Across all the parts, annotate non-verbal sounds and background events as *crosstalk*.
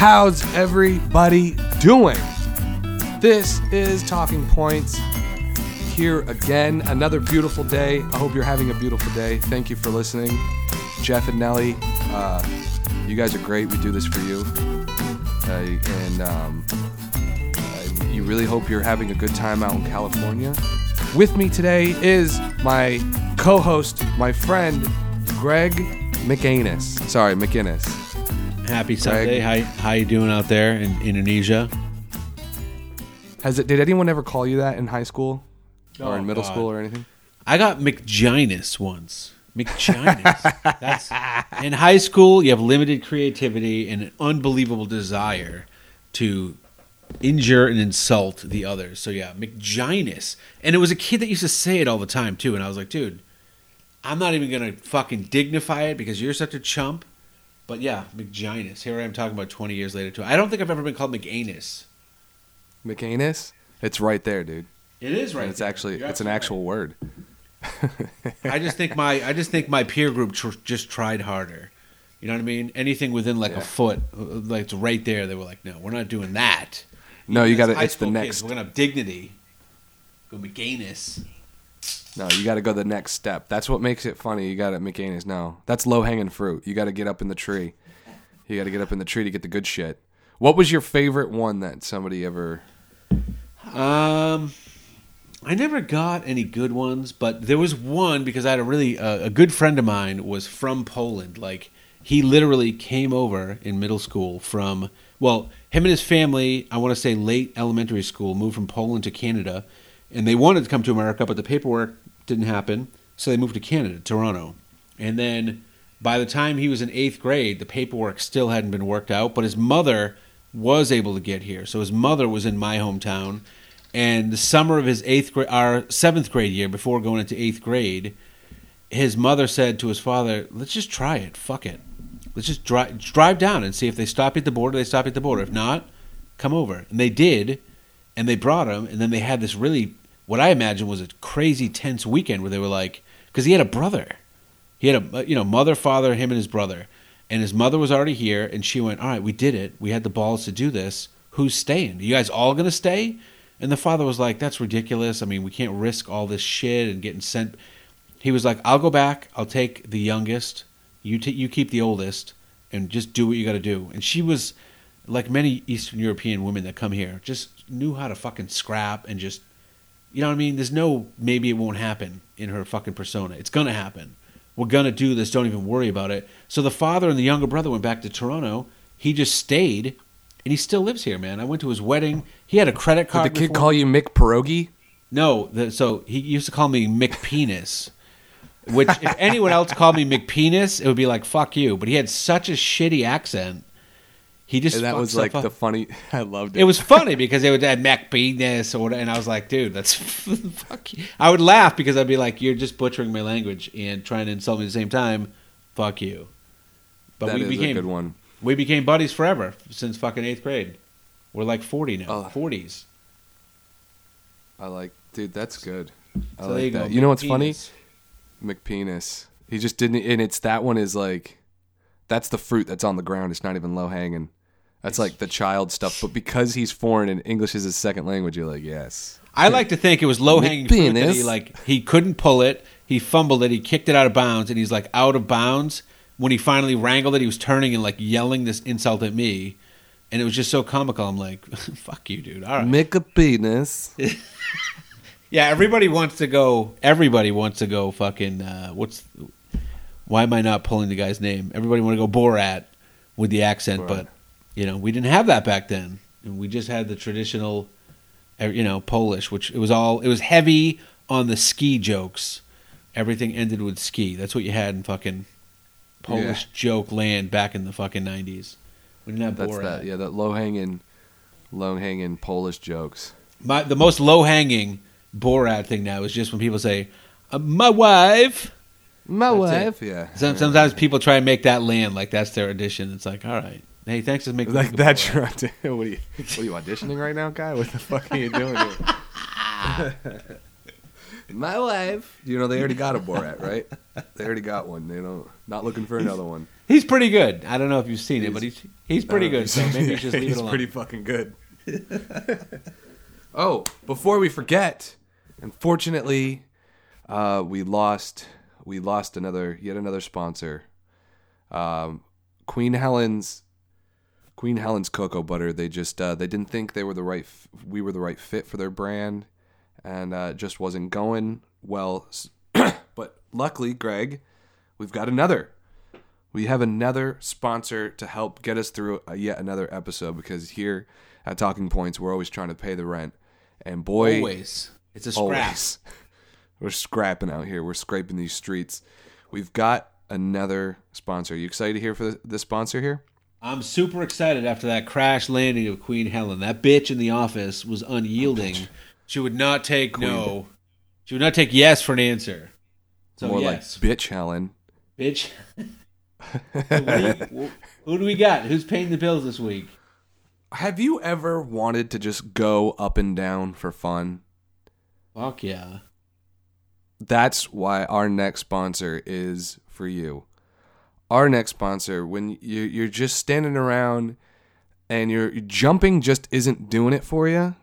How's everybody doing? This is Talking Points here again. Another beautiful day. I hope you're having a beautiful day. Thank you for listening. Jeff and Nelly, uh, you guys are great. We do this for you. Uh, and um, I- you really hope you're having a good time out in California. With me today is my co host, my friend, Greg McAnus. Sorry, McInnes. Happy Sunday. How, how you doing out there in Indonesia? Has it? Did anyone ever call you that in high school oh, or in Oh, middle God. school or anything? I got McGinus once. McGinus. That's in high school. You have limited creativity and an unbelievable desire to injure and insult the others. So yeah, McGinus. And it was a kid that used to say it all the time too. And I was like, dude, I'm not even gonna fucking dignify it because you're such a chump. But yeah, McGinus. Here I am talking about 20 years later too. I don't think I've ever been called McAnus. McAnus? It's right there, dude. It is right. And it's there. actually You're it's an absolutely right. actual word. I just think my I just think my peer group tr- just tried harder. You know what I mean? Anything within like Yeah. a foot, like it's right there. They were like, "No, we're not doing that." No, you got to. It's the next. Kids, we're gonna have dignity. Go McGanus. No, you got to go the next step. That's what makes it funny. You got to McAnus. No, that's low hanging fruit. You got to get up in the tree. You got to get up in the tree to get the good shit. What was your favorite one that somebody ever? Um, I never got any good ones, but there was one because I had a really uh, a good friend of mine was from Poland. Like he literally came over in middle school from well, him and his family. I want to say late elementary school moved from Poland to Canada, and they wanted to come to America, but the paperwork didn't happen, so they moved to Canada, Toronto, and then. By the time he was in eighth grade, the paperwork still hadn't been worked out, but his mother was able to get here. So his mother was in my hometown, and the summer of his eighth grade, our seventh grade year, before going into eighth grade, his mother said to his father, "Let's just try it. Fuck it. Let's just drive drive down and see if they stop at the border. They stop at the border. If not, come over." And they did, and they brought him, and then they had this really, what I imagine was a crazy tense weekend where they were like, because he had a brother, he had a uh, you know mother, father, him and his brother, and his mother was already here, and she went, "All right, we did it. We had the balls to do this. Who's staying? you guys all gonna stay?" And the father was like, "That's ridiculous. I mean, we can't risk all this shit and getting sent." He was like, "I'll go back. I'll take the youngest. You ta you keep the oldest, and just do what you got to do." And she was like many Eastern European women that come here, just knew how to fucking scrap and just, you know what I mean? There's no maybe it won't happen in her fucking persona. It's gonna happen. We're gonna do this. Don't even worry about it. So the father and the younger brother went back to Toronto. He just stayed, and he still lives here, man. I went to his wedding. He had a credit card. Did the kid before- call you Mick Pierogi? no, the, so he used to call me Mick Penis. Which, if anyone else called me McPenis, it would be like "fuck you." But he had such a shitty accent. He just And that was like up. the funny. *laughs* I loved it. It was funny because they would add McPenis or whatever, and I was like, "Dude, that's *laughs* fuck." You. I would laugh because I'd be like, "You're just butchering my language and trying to insult me at the same time." Fuck you. But That we became good one. we became buddies forever since fucking eighth grade. We're like forty now, Oh. forties. I like, dude. That's good. I So like you that. go. You know what's funny? McPenis. He just didn't, and it's that one is like, that's the fruit that's on the ground. It's not even low hanging. That's like the child stuff. But because he's foreign and English is his second language, you're like, yes. I like to think it was low hanging fruit that he like he couldn't pull it. He fumbled it. He kicked it out of bounds, and he's like out of bounds. When he finally wrangled it, he was turning and like yelling this insult at me, and it was just so comical. I'm like, *laughs* "Fuck you, dude." All right. Mick a penis. *laughs* Yeah, everybody wants to go. Everybody wants to go. Fucking. Uh, what's? Why am I not pulling the guy's name? Everybody want to go Borat with the accent, Borat. but you know we didn't have that back then. And we just had the traditional, uh, you know, Polish, which it was all. It was heavy on the ski jokes. Everything ended with ski. That's what you had in fucking Polish joke land back in the fucking nineties. We didn't have That's Borat. that. Yeah, that low hanging, low hanging Polish jokes. My the most low hanging Borat thing now is just when people say, uh, "My wife." My That's wife. Yeah. Sometimes people try and make that land like that's their addition. It's like, all right, hey, thanks for making Like me that's Borat. your audition. What are you? What are you auditioning right now, guy? What the fuck are you doing here? *laughs* My wife. You know they already got a Borat, right? They already got one. They don't. Not looking for another one. He's pretty good. I don't know if you've seen it, but he's he's pretty I don't know good. So maybe just leave He's it alone. pretty fucking good. *laughs* oh, before we forget, unfortunately, uh, we lost we lost another yet another sponsor. Um, Queen Helen's Queen Helen's cocoa butter. They just uh, they didn't think they were the right f- we were the right fit for their brand, and uh, just wasn't going well. *clears throat* But luckily, Greg, we've got another. We have another sponsor to help get us through a, yet another episode because here at Talking Points we're always trying to pay the rent, and boy, Always, it's a scrap. always. *laughs* We're scrapping out here. We're scraping these streets. We've got another sponsor. Are you excited to hear for the, the sponsor here? I'm super excited after that crash landing of Queen Helen. That bitch in the office was unyielding. She would not take no. She would not take yes for an answer. So More yes, like bitch Helen. bitch. *laughs* You- who do we got? Who's paying the bills this week? Have you ever wanted to just go up and down for fun? Fuck yeah. That's why our next sponsor is for you. Our next sponsor, when you you're just standing around and you're jumping just isn't doing it for you,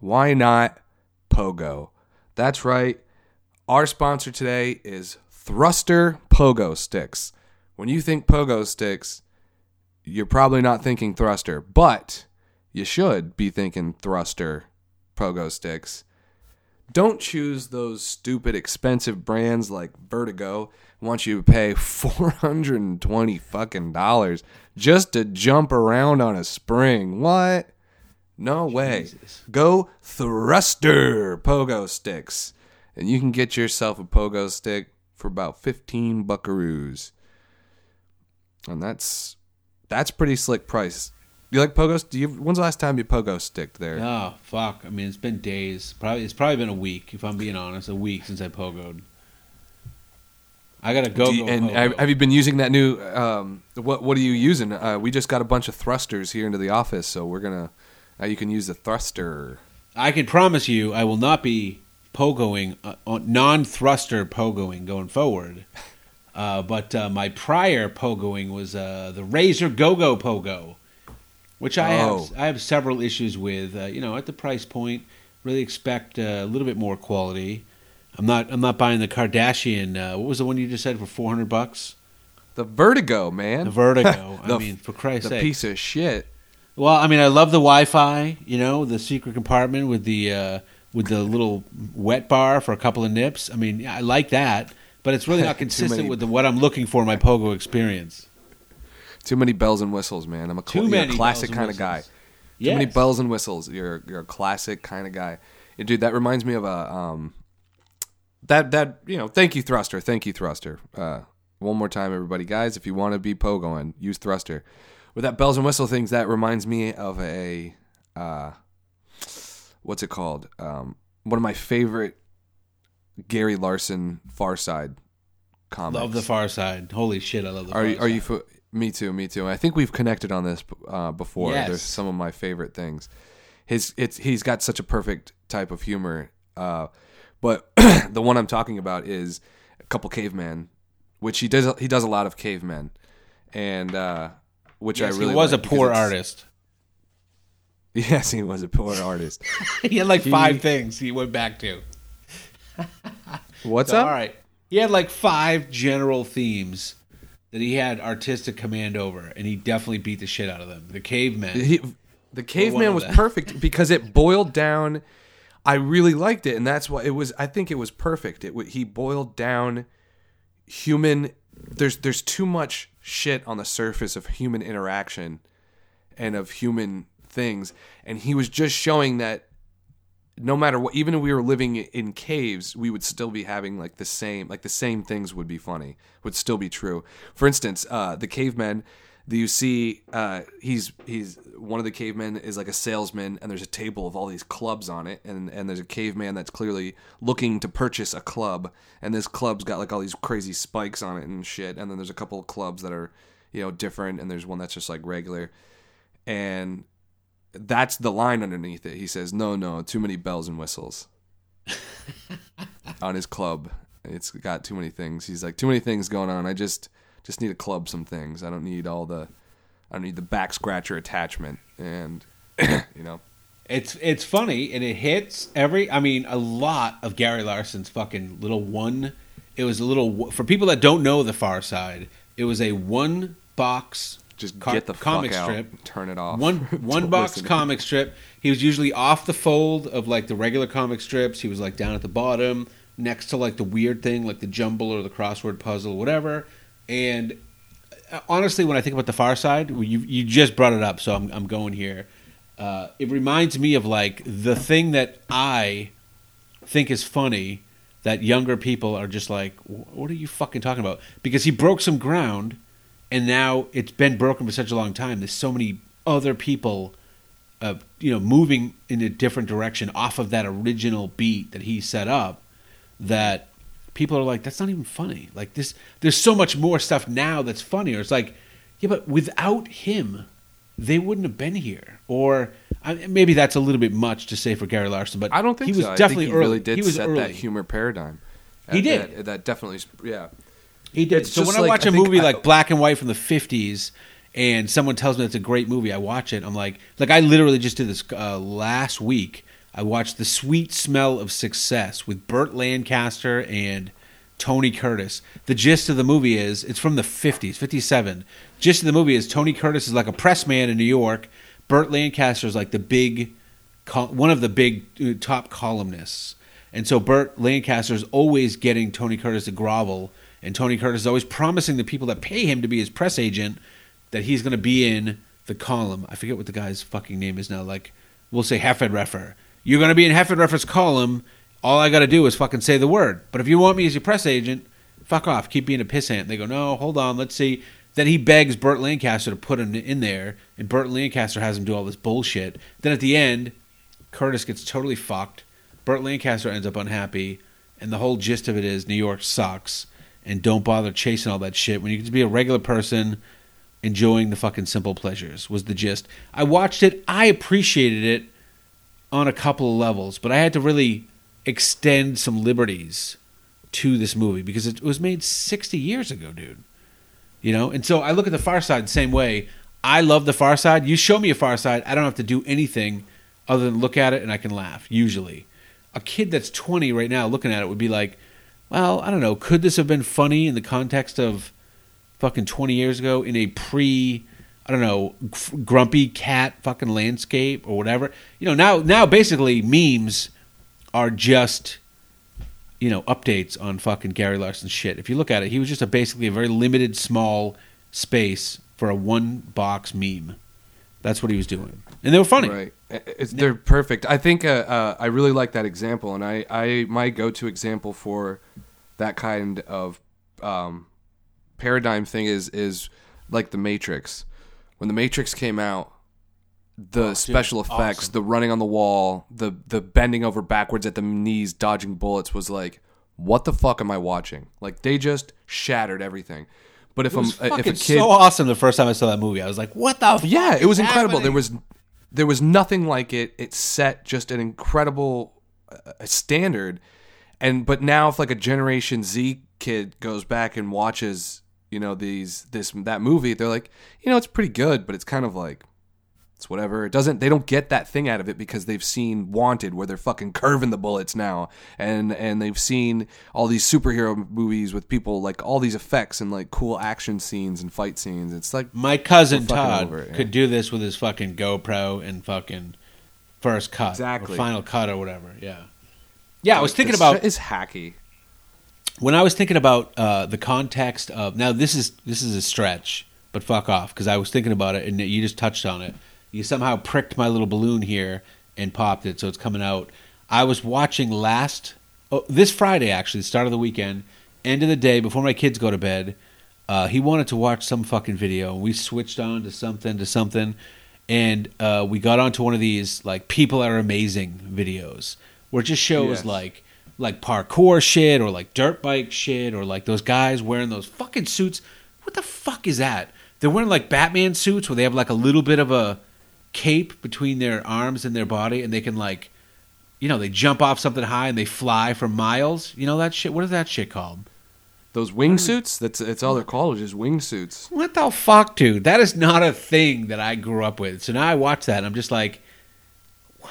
why not Pogo? That's right. Our sponsor today is Thruster Pogo Sticks. When you think Pogo Sticks, you're probably not thinking Thruster, but you should be thinking Thruster Pogo Sticks. Don't choose those stupid expensive brands like Vertigo want you to pay 420 fucking dollars just to jump around on a spring. What? No way. Jesus. Go Thruster Pogo Sticks and you can get yourself a pogo stick for about 15 buckaroos. And that's that's pretty slick price. You like pogo? Do you? When's the last time you pogo sticked there? Oh fuck! I mean, it's been days. Probably it's probably been a week. If I'm being honest, a week since I pogoed. I gotta go. You- go and pogo. have, you been using that new? Um, what What are you using? Uh, we just got a bunch of thrusters here into the office, so we're gonna. Now you can use the thruster. I can promise you, I will not be pogoing, uh, non-thruster pogoing going forward. *laughs* Uh, but uh, my prior pogoing was uh, the Razor Go-Go Pogo, which I Oh. have I have several issues with. Uh, you know, at the price point, really expect uh, a little bit more quality. I'm not I'm not buying the Kardashian. Uh, what was the one you just said for 400 bucks? The Vertigo, man. The Vertigo. *laughs* The- I mean, for Christ's the sake. piece of shit. Well, I mean, I love the Wi-Fi. You know, the secret compartment with the uh, with the little wet bar for a couple of nips. I mean, I like that, but it's really *laughs* not consistent with the, what I'm looking for in my Pogo experience. Too many bells and whistles, man. I'm a, cl- a classic kind of guy. whistles. Too many bells and whistles. You're you're a classic kind of guy. Yeah, dude, that reminds me of a um that that you know, thank you Thruster, thank you Thruster. Uh one more time everybody guys, if you want to be pogoing, use Thruster. With that bells and whistle things, that reminds me of a uh what's it called? Um one of my favorite Gary Larson Far Side comics. Love the Far Side. Holy shit, I love the. Are Far you, are you? Side. Fo- me too. Me too. I think we've connected on this uh, before. Yes. There's some of my favorite things. His it's he's got such a perfect type of humor. Uh, but *clears throat* the one I'm talking about is a couple cavemen, which he does he does a lot of cavemen, and uh, which Yes, I really he was like a poor artist. *laughs* Yes, he was a poor artist. *laughs* he had like He- five things he went back to. What's So, up? All right, he had like five general themes that he had artistic command over, and he definitely beat the shit out of them. The caveman. He, the caveman was perfect because it boiled down. I really liked it, and that's why it was. I think it was perfect. It he boiled down human. There's there's too much shit on the surface of human interaction and of human things, and he was just showing that no matter what, even if we were living in caves, we would still be having like the same, like the same things would be funny, would still be true. For instance, uh, the cavemen, that you see, uh, he's he's one of the cavemen is like a salesman, and there's a table of all these clubs on it, and and there's a caveman that's clearly looking to purchase a club, and this club's got like all these crazy spikes on it and shit, and then there's a couple of clubs that are you know different, and there's one that's just like regular, and that's the line underneath it. He says, "No, no, too many bells and whistles." *laughs* on his club, it's got too many things. He's like, "Too many things going on. I just Just need to club some things. I don't need all the I don't need the back scratcher attachment and *coughs* you know. It's it's funny and it hits every. I mean, a lot of Gary Larson's fucking little one. It was a little for people that don't know the Far Side. It was a one box Just car- get the comic fuck out. strip. Turn it off. One *laughs* one box comic strip. He was usually off the fold of like the regular comic strips. He was like down at the bottom, next to like the weird thing, like the jumble or the crossword puzzle, whatever. And uh, honestly, when I think about the Far Side, you you just brought it up, so I'm I'm going here. Uh, it reminds me of like the thing that I think is funny that younger people are just like, what are you fucking talking about? Because he broke some ground, and now it's been broken for such a long time. There's so many other people, uh, you know, moving in a different direction off of that original beat that he set up. That people are like, that's not even funny. Like this, there's so much more stuff now that's funnier. It's like, yeah, but without him, they wouldn't have been here. Or I, maybe that's a little bit much to say for Gary Larson, but I don't think he was so. Definitely he early. really did he was set early. that humor paradigm. He did. That, that definitely, yeah. He did. It's so when I watch I a think movie I- like Black and White from the '50s, and someone tells me it's a great movie, I watch it. I'm like, like I literally just did this uh, last week. I watched The Sweet Smell of Success with Burt Lancaster and Tony Curtis. The gist of the movie is it's from the 50s, 57. Gist of the movie is Tony Curtis is like a press man in New York. Burt Lancaster is like the big, one of the big uh, top columnists. And so Burt Lancaster is always getting Tony Curtis to grovel, and Tony Curtis is always promising the people that pay him to be his press agent that he's going to be in the column. I forget what the guy's fucking name is now. Like, we'll say Heffenreffer. You're going to be in Heffenreffer's column. All I got to do is fucking say the word. But if you want me as your press agent, fuck off. Keep being a pissant. And they go, no, hold on. Let's see. Then he begs Burt Lancaster to put him in there, and Burt Lancaster has him do all this bullshit. Then at the end, Curtis gets totally fucked. Burt Lancaster ends up unhappy, and the whole gist of it is New York sucks, and don't bother chasing all that shit when you can just be a regular person enjoying the fucking simple pleasures. Was the gist. I watched it. I appreciated it on a couple of levels, but I had to really extend some liberties to this movie because it was made 60 years ago, dude. You know, and so I look at the Far Side the same way. I love the Far Side. You show me a Far Side, I don't have to do anything other than look at it and I can laugh. Usually, a kid that's 20 right now looking at it would be like, "Well, I don't know. Could this have been funny in the context of fucking 20 years ago in a pre, I don't know, grumpy cat fucking landscape or whatever?" You know, now now basically memes are just you know, updates on fucking Gary Larson's shit. If you look at it, he was just a basically a very limited, small space for a one box meme. That's what he was doing, and they were funny. Right. It's, they're perfect. I think uh, uh, I really like that example, and I, I my go-to example for that kind of um, paradigm thing is is like the Matrix. When the Matrix came out, the dude, special effects, awesome. the running on the wall, the the bending over backwards at the knees, dodging bullets was like, what the fuck am I watching? Like they just shattered everything. But if It was I'm if a kid, so awesome the first time I saw that movie. I was like, "What the? Fuck yeah, it was is incredible. There was there was nothing like it. It set just an incredible uh, standard. And but now if like a Generation Z kid goes back and watches, you know, these this that movie, they're like, you know, it's pretty good, but it's kind of like it's whatever. It doesn't they don't get that thing out of it because they've seen Wanted where they're fucking curving the bullets now and and they've seen all these superhero movies with people like all these effects and like cool action scenes and fight scenes. It's like My cousin Todd it, yeah. could do this with his fucking GoPro and fucking first cut, Exactly. or final cut, or whatever. Yeah, yeah. I was thinking about shit is hacky. when I was thinking about uh, the context of now this is this is a stretch, but fuck off because I was thinking about it and you just touched on it. You somehow pricked my little balloon here and popped it, so it's coming out. I was watching last oh, this Friday actually, the start of the weekend, end of the day before my kids go to bed. Uh, he wanted to watch some fucking video, and we switched on to something to something, and uh, we got onto one of these like people are amazing videos where it just shows Yes. like like parkour shit or like dirt bike shit or like those guys wearing those fucking suits. What the fuck is that? They're wearing like Batman suits where they have like a little bit of a cape between their arms and their body and they can like you know, they jump off something high and they fly for miles. You know that shit? What is that shit called? Those wingsuits? That's it's all they're called, just wingsuits. What the fuck, dude? That is not a thing that I grew up with. So now I watch that and I'm just like,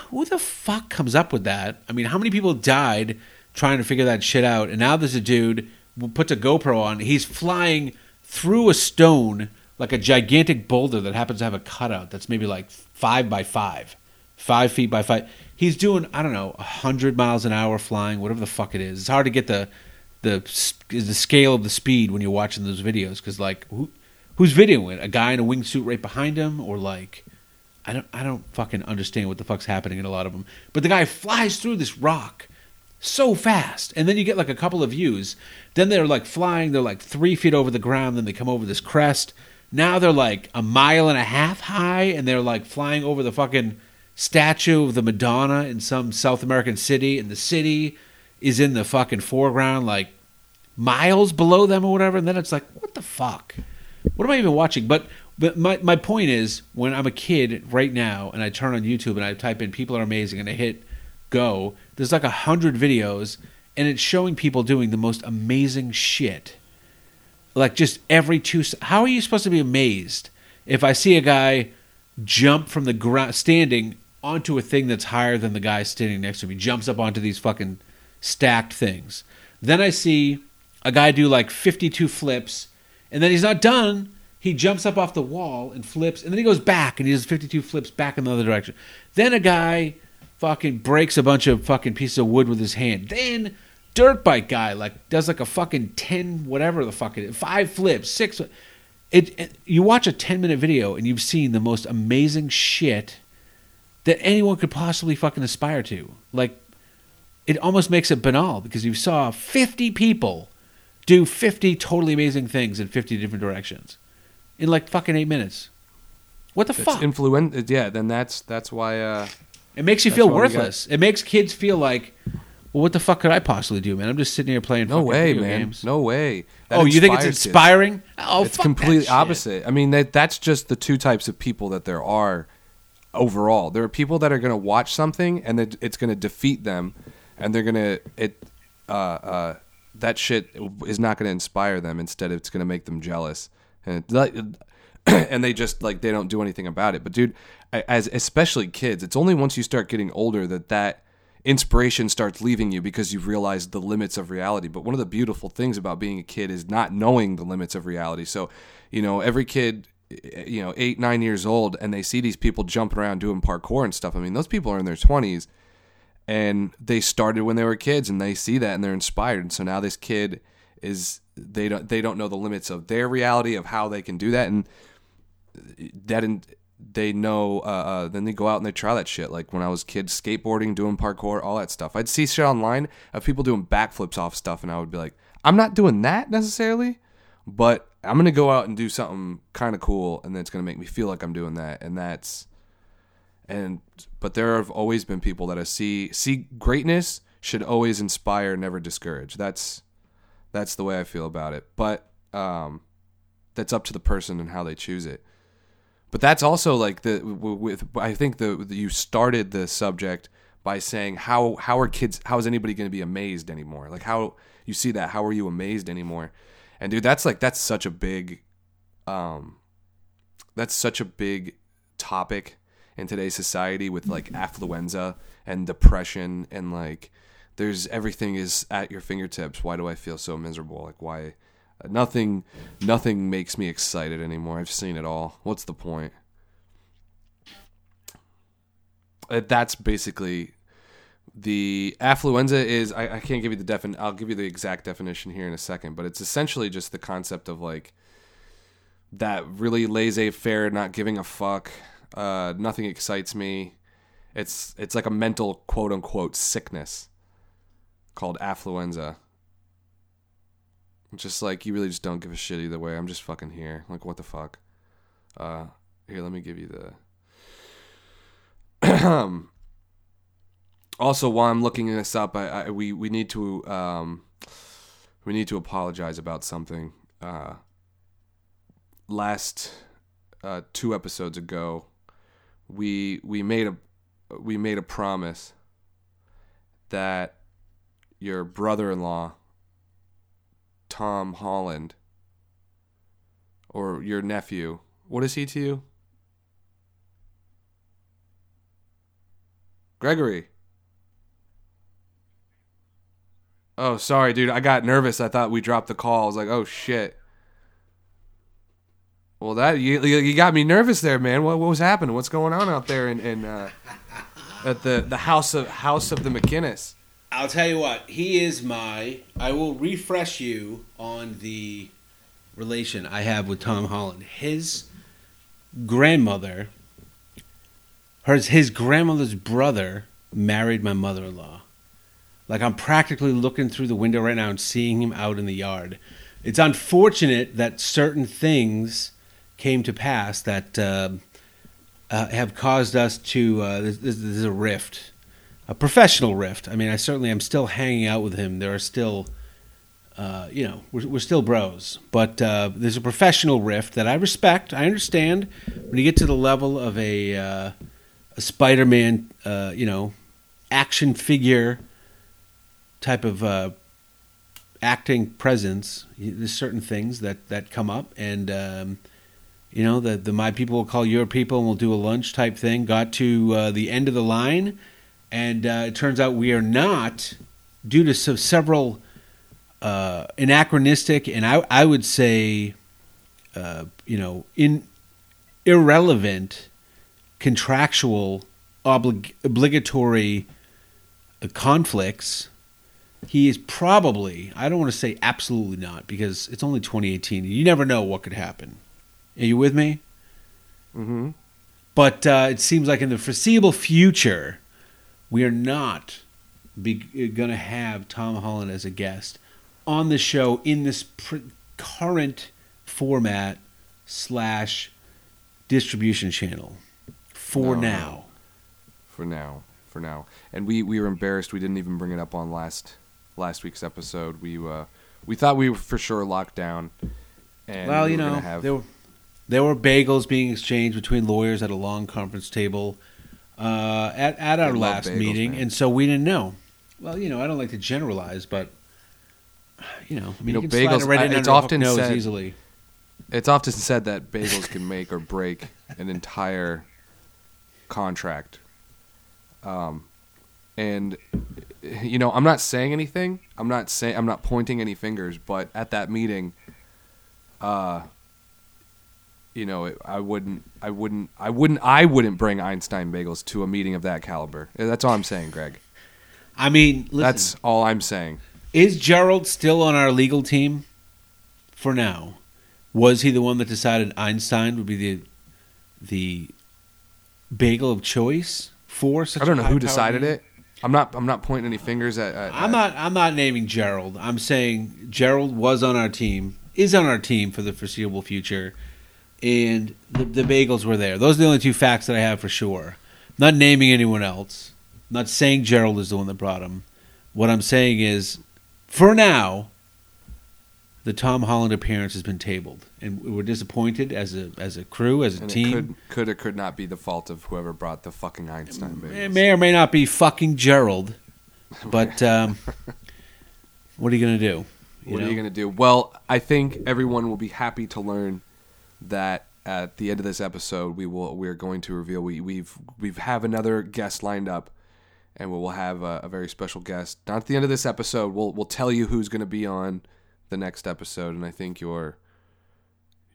who the fuck comes up with that? I mean, how many people died trying to figure that shit out? And now there's a dude who puts a GoPro on. He's flying through a stone like a gigantic boulder that happens to have a cutout that's maybe like five by five, five feet by five. He's doing I don't know hundred miles an hour flying, whatever the fuck it is. It's hard to get the the the scale of the speed when you're watching those videos because like who who's videoing it? A guy in a wingsuit right behind him, or like I don't I don't fucking understand what the fuck's happening in a lot of them. But the guy flies through this rock so fast, and then you get like a couple of views. Then they're like flying. They're like three feet over the ground. Then they come over this crest. Now they're like a mile and a half high, and they're like flying over the fucking statue of the Madonna in some South American city, and the city is in the fucking foreground, like miles below them or whatever. And then it's like, what the fuck? What am I even watching? But but my my point is, when I'm a kid right now, and I turn on YouTube and I type in "people are amazing" and I hit go, there's like a hundred videos, and it's showing people doing the most amazing shit. Like just every two. How are you supposed to be amazed if I see a guy jump from the ground, standing onto a thing that's higher than the guy standing next to me, jumps up onto these fucking stacked things. Then I see a guy do like 52 flips, and then he's not done. He jumps up off the wall and flips, and then he goes back and he does 52 flips back in the other direction. Then a guy fucking breaks a bunch of fucking pieces of wood with his hand. Then dirt bike guy like does like a fucking 10 whatever the fuck it is, five flips, six. It, it you watch a 10 minute video and you've seen the most amazing shit that anyone could possibly fucking aspire to. Like it almost makes it banal because you saw 50 people do 50 totally amazing things in 50 different directions in like fucking 8 minutes. What the It's fuck? influen- yeah, then that's that's why uh it makes you feel we got. worthless. It makes kids feel like, well, what the fuck could I possibly do, man? I'm just sitting here playing no way, man. games. No way. That oh, you think it's kids. inspiring? Oh, it's completely opposite. I mean, that that's just the two types of people that there are overall. There are people that are going to watch something and it, it's going to defeat them, and they're going to it uh, uh, that shit is not going to inspire them. Instead, it's going to make them jealous, and it, *clears throat* and they just like they don't do anything about it. But dude, as especially kids, it's only once you start getting older that that inspiration starts leaving you because you've realized the limits of reality. But one of the beautiful things about being a kid is not knowing the limits of reality. So, you know, every kid, eh, you know, eight, nine years old, and they see these people jumping around doing parkour and stuff. I mean, those people are in their 20s and they started when they were kids and they see that and they're inspired. And so now this kid is they don't they don't know the limits of their reality of how they can do that and that in, they know uh, uh, then they go out and they try that shit. Like when i was kid skateboarding doing parkour all that stuff. I'd see shit online of people doing backflips off stuff and i would be like i'm not doing that necessarily but i'm gonna go out and do something kind of cool and then it's gonna make me feel like i'm doing that. And that's and but there have always been people that I see see greatness should always inspire never discourage. That's that's the way I feel about it. But um that's up to the person and how they choose it but that's also like the with I think the, the you started the subject by saying how how are kids how is anybody going to be amazed anymore? Like how you see that how are you amazed anymore? And dude that's like that's such a big um that's such a big topic in today's society with like affluenza and depression and like there's everything is at your fingertips. Why do i feel so miserable? Like why nothing nothing makes me excited anymore i've seen it all what's the point Uh, that's basically the affluenza is I, I can't give you the defin I'll give you the exact definition here in a second, but it's essentially just the concept of like that really laissez faire, not giving a fuck. Uh, nothing excites me. It's it's like a mental quote unquote sickness called affluenza. Just like you really just don't give a shit either way. I'm just fucking here. Like what the fuck? Uh, here, let me give you the. *clears throat* also, while I'm looking this up, I, I we we need to um, we need to apologize about something. Uh, last uh, two episodes ago, we we made a we made a promise that your brother-in-law Tom Holland or your nephew. What is he to you? Gregory. Oh, sorry, dude. I got nervous. I thought we dropped the call. I was like, oh shit. Well, that you you got me nervous there, man. What, what was happening? What's going on out there in, in uh, at the the house of house of the McInnes? I'll tell you what. He is my. I will refresh you on the relation I have with Tom Holland. His grandmother, her his grandmother's brother married my mother-in-law. Like I'm practically looking through the window right now and seeing him out in the yard. It's unfortunate that certain things came to pass that uh, uh, have caused us to. Uh, this is a rift, a professional rift. I mean, I certainly am still hanging out with him. There are still, uh, you know, we're, we're still bros, but uh, there's a professional rift that I respect. I understand when you get to the level of a, uh, a Spider-Man, you know, action figure type of uh, acting presence, there's certain things that, that come up, and um, you know the the my people will call your people, and we'll do a lunch type thing. Got to uh, the end of the line, and uh, it turns out we are not due to some, several uh, anachronistic and I I would say uh, you know in irrelevant contractual oblig- obligatory uh, conflicts he is probably i don't want to say absolutely not because it's only 2018 you never know what could happen are you with me Mm-hmm. but uh, it seems like in the foreseeable future we are not going to have tom holland as a guest on the show in this pr- current format slash distribution channel for No, no. now For now, for now, and we we were embarrassed. We didn't even bring it up on last last week's episode. We uh we thought we were for sure locked down. And well, we you know, have, there were there were bagels being exchanged between lawyers at a long conference table uh, at at our last bagels, meeting, man. and so we didn't know. Well, you know, I don't like to generalize, but you know, I mean, know, you, can slide bagels- it right I- in it's under a hook often said- easily. It's often said that bagels can make or break an entire contract. Um, and you know, I'm not saying anything. I'm not saying I'm not pointing any fingers. But at that meeting, uh, you know, it, I wouldn't, I wouldn't, I wouldn't, I wouldn't bring Einstein bagels to a meeting of that caliber. That's all I'm saying, Greg. I mean, listen, That's all I'm saying. is Gerald still on our legal team for now? Was he the one that decided Einstein would be the the bagel of choice for such? I don't know who decided meeting? it. I'm not. I'm not pointing any fingers at. at I'm not. I'm not naming Gerald. I'm saying Gerald was on our team, is on our team for the foreseeable future, and the, the bagels were there. Those are the only two facts that I have for sure. Not naming anyone else. Not saying Gerald is the one that brought them. What I'm saying is, for now, the Tom Holland appearance has been tabled, and we're disappointed as a as a crew, as a And team. it could could or could not be the fault of whoever brought the fucking Einstein bagels. It may or may not be fucking Gerald, *laughs* but um, what are you gonna do? what know? are you going to do? Well, I think everyone will be happy to learn that at the end of this episode, we will we're going to reveal we we've we've have another guest lined up, and we will have a, a very special guest. Not at the end of this episode. We'll we'll tell you who's going to be on the next episode, and I think you're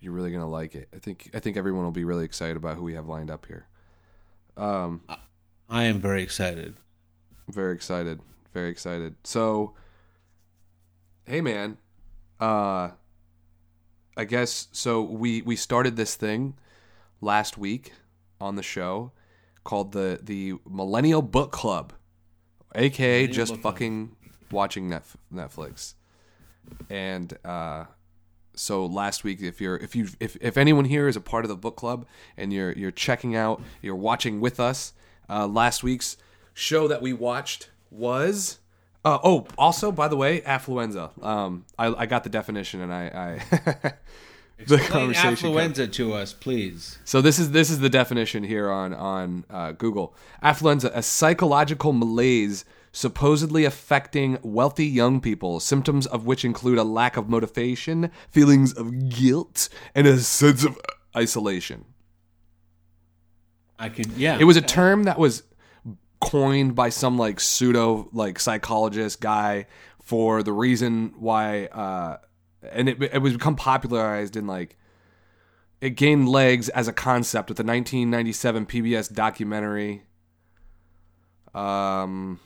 you're really going to like it. I think I think everyone will be really excited about who we have lined up here. Um, I am very excited. very excited very excited so hey man uh i guess so we we started this thing last week on the show called the the millennial book club aka Millennial just Book Club. fucking watching Netf- netflix and uh so last week if you're if you if, if anyone here is a part of the book club and you're you're checking out you're watching with us uh last week's show that we watched was uh, oh also by the way affluenza um i, I got the definition and i i *laughs* the conversation affluenza to us, please. so this is this is the definition here on on uh, Google. Affluenza, a psychological malaise supposedly affecting wealthy young people, symptoms of which include a lack of motivation, feelings of guilt, and a sense of isolation. I can. Yeah. It was a term that was coined by some like pseudo like psychologist guy for the reason why uh and it it was become popularized in like it gained legs as a concept with the 1997 PBS documentary um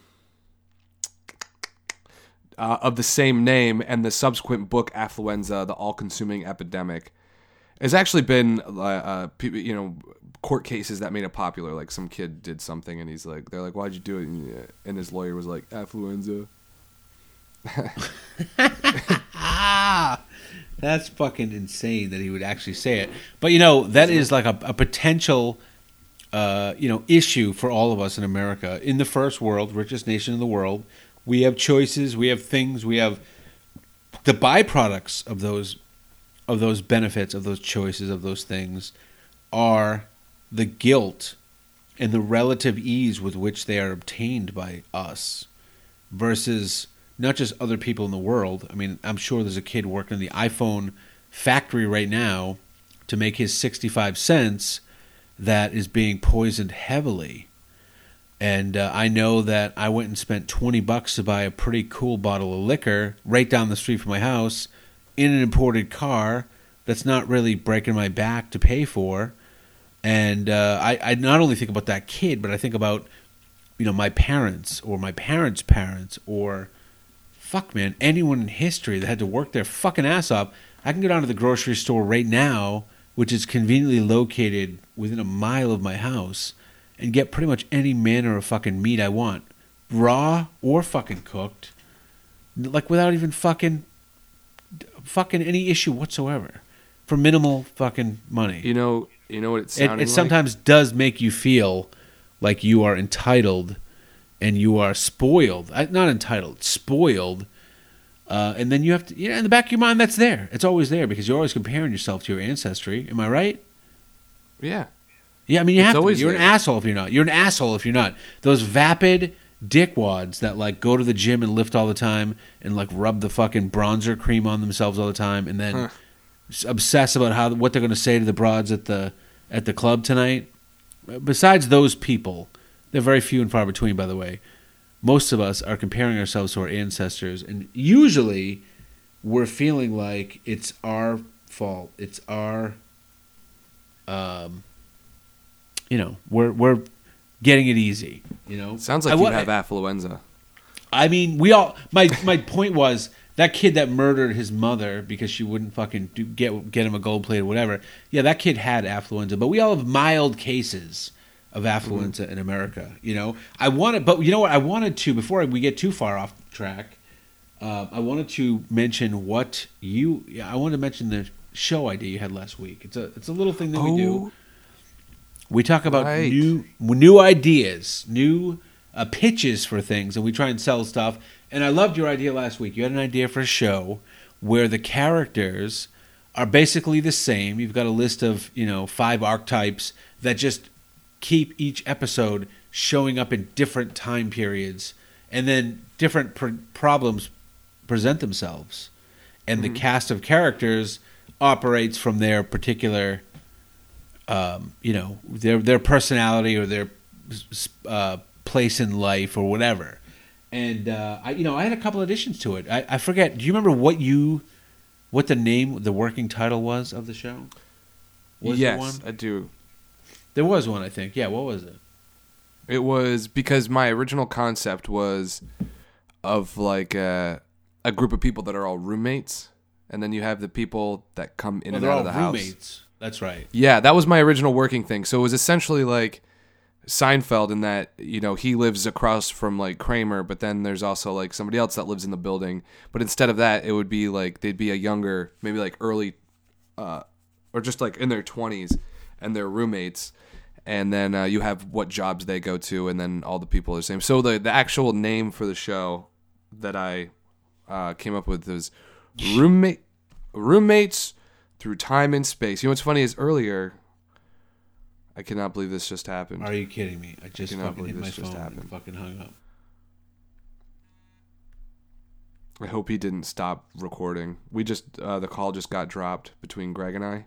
uh, of the same name and the subsequent book Affluenza the all-consuming epidemic. It's actually been uh, uh, you know court cases that made it popular. Like some kid did something, and he's like, they're like, "Why'd you do it?" And, his lawyer was like, "Affluenza." *laughs* that's fucking insane that he would actually say it. But you know, that is like a, a potential, uh, you know, issue for all of us in America. In the first world, richest nation in the world, we have choices, we have things, we have the byproducts of those, of those benefits, of those choices, of those things, are the guilt and the relative ease with which they are obtained by us versus not just other people in the world. I mean, I'm sure there's a kid working in the iPhone factory right now to make his 65 cents that is being poisoned heavily. And uh, I know that I went and spent 20 bucks to buy a pretty cool bottle of liquor right down the street from my house in an imported car that's not really breaking my back to pay for. And uh, I, I not only think about that kid, but I think about, you know, my parents or my parents' parents or, fuck, man, anyone in history that had to work their fucking ass off. I can go down to the grocery store right now, which is conveniently located within a mile of my house, and get pretty much any manner of fucking meat I want, raw or fucking cooked, like without even fucking, fucking any issue whatsoever, for minimal fucking money. You know, you know what it It, sounded it like? sometimes does make you feel like you are entitled and you are spoiled. Uh, Not entitled, spoiled. Uh, and then you have to, yeah, in the back of your mind, that's there. It's always there because you're always comparing yourself to your ancestry. Am I right? Yeah. Yeah, I mean, you it's have to. You're an asshole if you're not. You're an asshole if you're not. Those vapid dickwads that like go to the gym and lift all the time and like rub the fucking bronzer cream on themselves all the time and then Huh. obsess about how what they're going to say to the broads at the at the club tonight. Besides those people, they're very few and far between. By the way, most of us are comparing ourselves to our ancestors, and usually we're feeling like it's our fault. It's our um, you know, we're we're getting it easy. You know, Sounds I like you wa- have affluenza. I mean, we all. My my point was that kid that murdered his mother because she wouldn't fucking do, get get him a gold plate or whatever. Yeah, that kid had affluenza, but we all have mild cases of affluenza in America. You know, I wanted, but you know what? I wanted to before we get too far off track. Uh, I wanted to mention what you. Yeah, I wanted to mention the show idea you had last week. It's a it's a little thing that we do. Oh, We talk about Right. new new ideas, new uh, pitches for things, and we try and sell stuff. And I loved your idea last week. You had an idea for a show where the characters are basically the same. You've got a list of you know five archetypes that just keep each episode showing up in different time periods, and then different pr- problems present themselves, and the cast of characters operates from their particular um, you know their their personality or their uh, place in life or whatever. And uh, I, you know, I had a couple additions to it. I, I forget. Do you remember what you, what the name, the working title was of the show? Was yes? I do. There was one, I think. Yeah, what was it? It was because my original concept was of like a, a group of people that are all roommates, and then you have the people that come in Well, and out of the house. roommates. That's right. Yeah, that was my original working thing. So it was essentially like Seinfeld in that, you know, he lives across from like Kramer, but then there's also like somebody else that lives in the building. But instead of that, it would be like they'd be a younger, maybe like early uh or just like in their 20s and they're roommates. And then uh, you have what jobs they go to and then all the people are the same. So the the actual name for the show that I uh, came up with is roommate roommates through time and space. You know what's funny is earlier. I cannot believe this just happened. Are you kidding me? I just cannot fucking hit believe my this just phone and happened. fucking hung up. I hope he didn't stop recording. We just uh, the call just got dropped between Greg and I,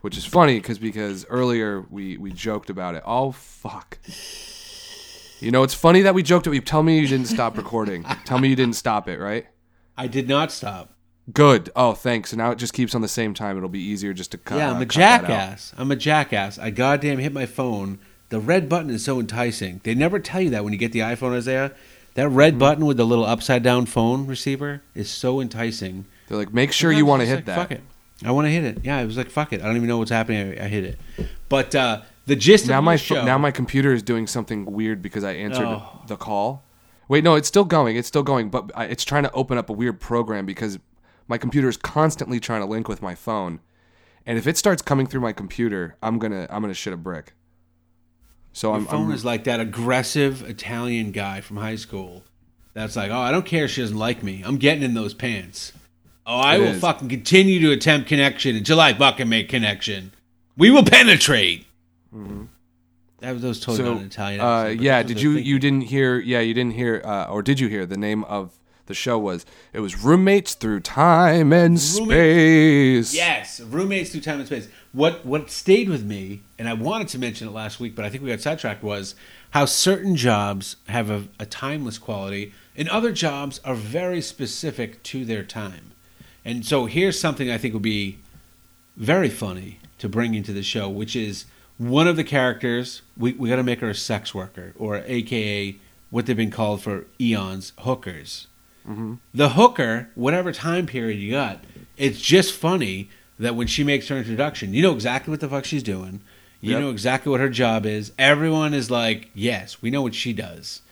which is funny because because earlier we we joked about it. Oh fuck. You know, it's funny that we joked. At, you tell me you didn't stop recording. *laughs* tell me you didn't stop it, right? I did not stop. Good. Oh, thanks. So now it just keeps on the same time. It'll be easier just to cut. Yeah, I'm uh, a out. jackass. I'm a jackass. I goddamn hit my phone. The red button is so enticing. They never tell you that when you get the iPhone, Isaiah. That red Mm-hmm. button with the little upside down phone receiver is so enticing. They're like, make sure Sometimes you want to hit like, that. Fuck it. I want to hit it. Yeah, I was like, fuck it. I don't even know what's happening. I, I hit it. But uh, the gist Now of my show. now my computer is doing something weird because I answered Oh. the call. Wait, no, it's still going. It's still going, but I, it's trying to open up a weird program because my computer is constantly trying to link with my phone, and if it starts coming through my computer, I'm gonna I'm gonna shit a brick. So my I'm, phone I'm is like that aggressive Italian guy from high school. That's like, oh, I don't care if she doesn't like me. I'm getting in those pants. Oh, I will is. fucking continue to attempt connection until I fucking make connection. We will penetrate. That was, that was totally Mm-hmm. so Italian. uh, yeah. Did you you didn't hear? Yeah, you didn't hear, uh, or did you hear the name of the show was? It was roommates through time and space. Yes, roommates through time and space. What what stayed with me, and I wanted to mention it last week, but I think we got sidetracked, was how certain jobs have a, a timeless quality, and other jobs are very specific to their time. And so here's something I think would be very funny to bring into the show, which is one of the characters. We we got to make her a sex worker, or AKA what they've been called for eons, hookers the hooker, whatever time period you got, it's just funny that when she makes her introduction, you know exactly what the fuck she's doing. You Yep. know exactly what her job is. Everyone is like, yes, we know what she does.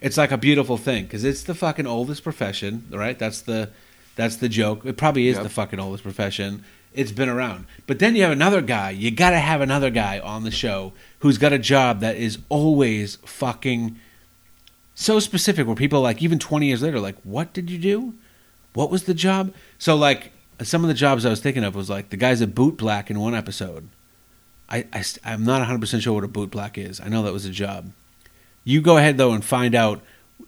It's like a beautiful thing because it's the fucking oldest profession, right? That's the that's the joke. It probably is Yep. the fucking oldest profession. It's been around. But then you have another guy. You got to have another guy on the show who's got a job that is always fucking so specific where people like even 20 years later like what did you do? What was the job? So like some of the jobs i was thinking of was like the guy's a boot black in one episode. I, I i'm not 100% sure what a boot black is. I know that was a job. You go ahead though and find out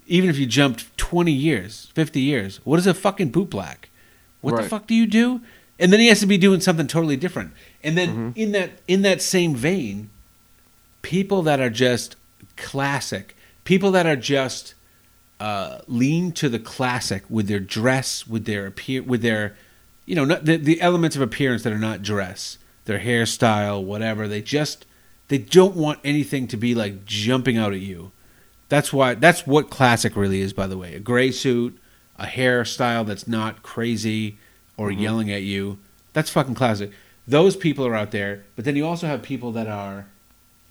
even if you jumped 20 years 50 years what is a fucking boot black? What the fuck do you do? And then he has to be doing something totally different. And then Mm-hmm. in that in that same vein people that are just classic, people that are just uh, lean to the classic with their dress, with their appear, with their, you know, not, the, the elements of appearance that are not dress, their hairstyle, whatever. They just they don't want anything to be like jumping out at you. That's why. That's what classic really is, by the way. A gray suit, a hairstyle that's not crazy or yelling at you. That's fucking classic. Those people are out there, but then you also have people that are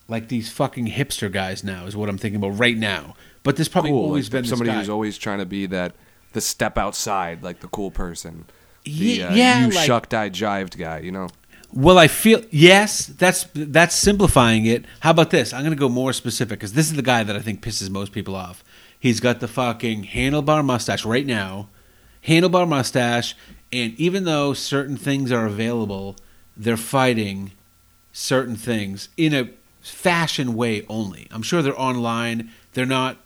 like these fucking hipster guys now is what I'm thinking about right now. But there's probably cool. always like been this somebody who's always trying to be that the step outside, like the cool person. The, Ye- uh, yeah, you like- shucked, I jived guy. You know. Well, I feel yes, that's that's simplifying it. How about this? I'm going to go more specific because this is the guy that I think pisses most people off. He's got the fucking handlebar mustache right now, handlebar mustache, and even though certain things are available, they're fighting certain things in a fashion way only. I'm sure they're online. They're not,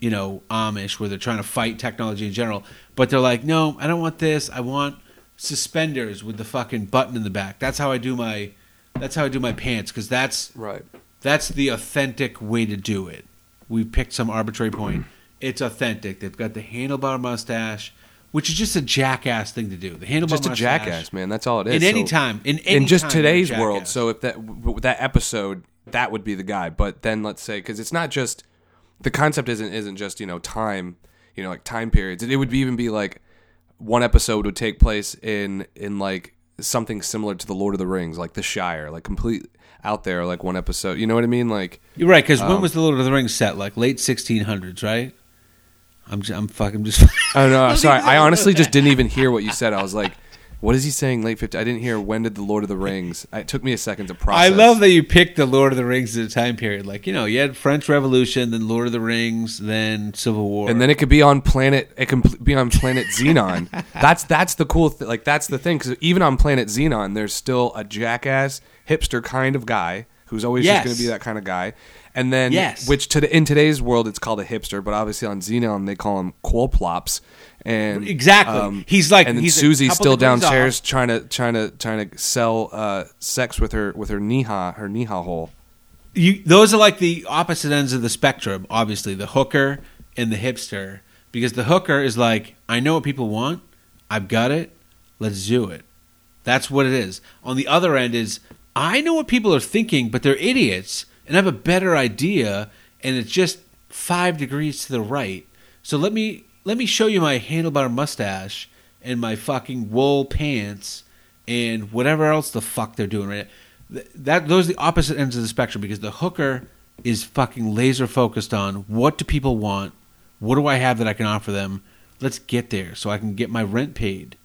you know, Amish where they're trying to fight technology in general, but they're like, no, I don't want this. I want suspenders with the fucking button in the back. That's how I do my. That's how I do my pants because that's Right. that's the authentic way to do it. We picked some arbitrary point. Mm-hmm. It's authentic. They've got the handlebar mustache, which is just a jackass thing to do. The handlebar mustache. Just a mustache. jackass, man. That's all it is. In any So- time, in any in just today's world. So if that that episode, that would be the guy. But then let's say because it's not just the concept isn't isn't just you know time, you know like time periods. It, it would even be like one episode would take place in in like something similar to the Lord of the Rings, like the Shire, like complete out there, like one episode. You know what I mean? Like You're right, because Um, when was the Lord of the Rings set? Like late 1600s, right? I'm just, I'm fucking just. I don't know. Sorry, I honestly just didn't even hear what you said. I was like. What is he saying? Late 50? I didn't hear. When did the Lord of the Rings? It took me a second to process. I love that you picked the Lord of the Rings as a time period. Like you know, you had French Revolution, then Lord of the Rings, then Civil War, and then it could be on planet it can be on planet xenon *laughs* that's that's the cool th- like that's the thing because even on planet xenon there's still a jackass hipster kind of guy who's always Yes. just going to be that kind of guy And then, Yes. which to the, in today's world it's called a hipster, but obviously on Xenon they call him quolplops. And Exactly. He's like- and then he's Susie's still downstairs off. trying to trying to trying to sell uh, sex with her with her niha her niha hole. you those are like the opposite ends of the spectrum obviously the hooker and the hipster because the hooker is like i know what people want i've got it let's do it that's what it is on the other end is i know what people are thinking but they're idiots and i have a better idea and it's just five degrees to the right. So let me let me show you my handlebar mustache and my fucking wool pants and whatever else the fuck they're doing right Th- that those are the opposite ends of the spectrum because the hooker is fucking laser focused on what do people want what do i have that i can offer them? Let's get there so i can get my rent paid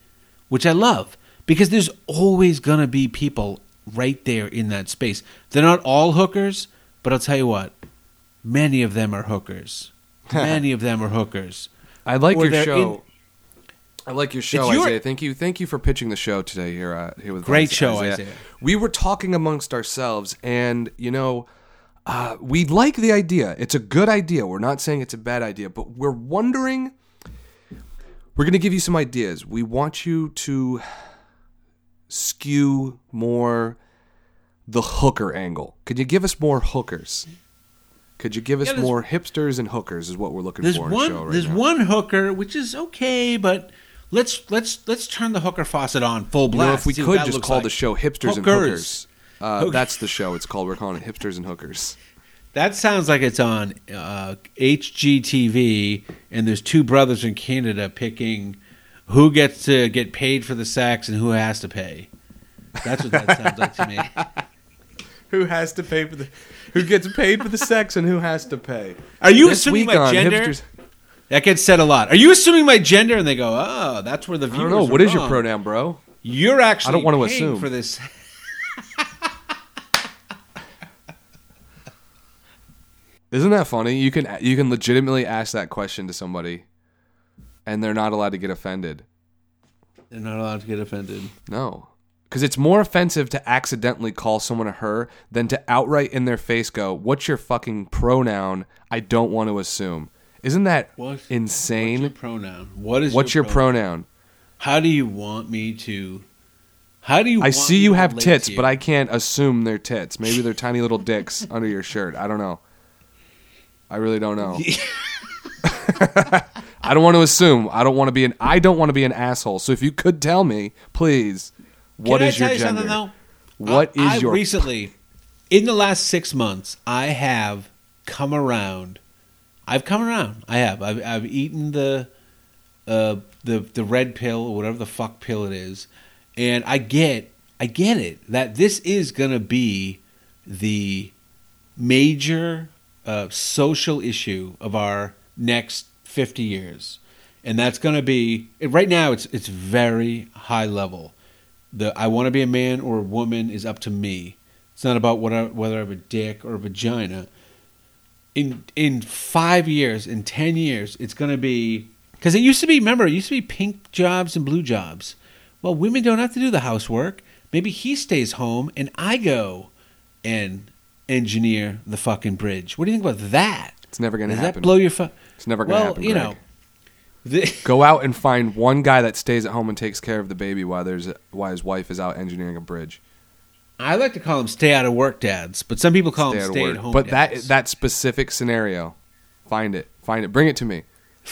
which i love because there's always gonna be people right there in that space they're not all hookers but i'll tell you what many of them are hookers *laughs* many of them are hookers I like Or your show. in- I like your show, It's your- Isaiah. Thank you, thank you for pitching the show today here. Uh, here with Great Isaiah. show, Isaiah. We were talking amongst ourselves, and you know, uh, we like the idea. It's a good idea. We're not saying it's a bad idea, but we're wondering. We're going to give you some ideas. We want you to skew more the hooker angle. Could you give us more hookers? Could you give us Yeah, more hipsters and hookers? Is what we're looking There's for in one. show right there's now. one hooker which is okay, but let's let's let's turn the hooker faucet on full You blast. know, if we see could just call like. the show "Hipsters and Hookers. Hookers," uh, that's the show. It's called. We're calling it "Hipsters and Hookers." That sounds like it's on uh, HGTV, and there's two brothers in Canada picking who gets to get paid for the sex and who has to pay. That's what that sounds like to me. *laughs* Who has to pay for the? Who gets paid for the sex and who has to pay? Are you This assuming my gender? Hipsters- That gets said a lot. Are you assuming my gender? And they go, "Oh, that's where the I viewers don't know. are What is your pronoun, bro? You're actually I don't wanna assume. for this. *laughs* Isn't that funny? You can you can legitimately ask that question to somebody, and they're not allowed to get offended. They're not allowed to get offended. No, because it's more offensive to accidentally call someone a her than to outright in their face go, "What's your fucking pronoun?" I don't want to assume. Isn't that What- insane? What's your pronoun? What is What's your pronoun? How do you want me to? How do you? I see you have tits, you? but I can't assume they're tits. Maybe they're tiny little dicks *laughs* under your shirt. I don't know. I really don't know. *laughs* *laughs* I don't want to assume. I don't want to be an. I don't want to be an asshole. So if you could tell me, please, what Can is I tell your you gender? something though? What I, is I your recently in the last six months? I have come around. I've come around. I have. I've, I've eaten the uh, the the red pill or whatever the fuck pill it is, and I get I get it that this is gonna be the major uh, social issue of our next 50 years. And that's going to be right now it's it's very high level. The i want to be a man or a woman is up to me. It's not about what I, whether i have a dick or a vagina. In in 5 years in 10 years it's going to be cuz it used to be remember it used to be pink jobs and blue jobs. Well women don't have to do the housework. Maybe he stays home and i go and engineer the fucking bridge. What do you think about that? It's never going to happen. does that blow your fu- it's never going to well, happen. you Greg. know, the, Go out and find one guy that stays at home and takes care of the baby while there's while his wife is out engineering a bridge. I like to call them stay out of work dads, but some people call Stay them stay work. at home. But that that specific scenario, find it, find it, bring it to me. *laughs*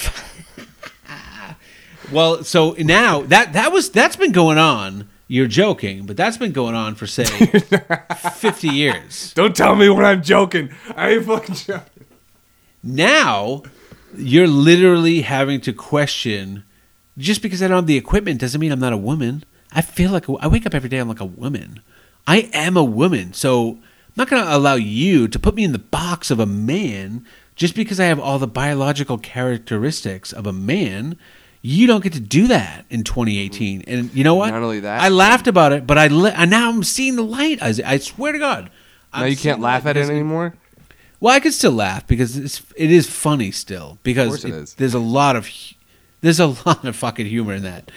well, so now that that was that's been going on. You're joking, but that's been going on for say *laughs* fifty years. Don't tell me when I'm joking. I ain't fucking joking. Now you're literally having to question. Just because I don't have the equipment doesn't mean I'm not a woman. I feel like I wake up every day. I'm like a woman. I am a woman, so I'm not going to allow you to put me in the box of a man just because I have all the biological characteristics of a man. You don't get to do that in 2018. And you know what? Not only that- I laughed about it, but I li- and now I'm seeing the light. I, I swear to God. Now I'm you can't laugh at it anymore. Well, I could still laugh because it's it is funny still because course it is. there's a lot of there's a *laughs* lot of fucking humor in that.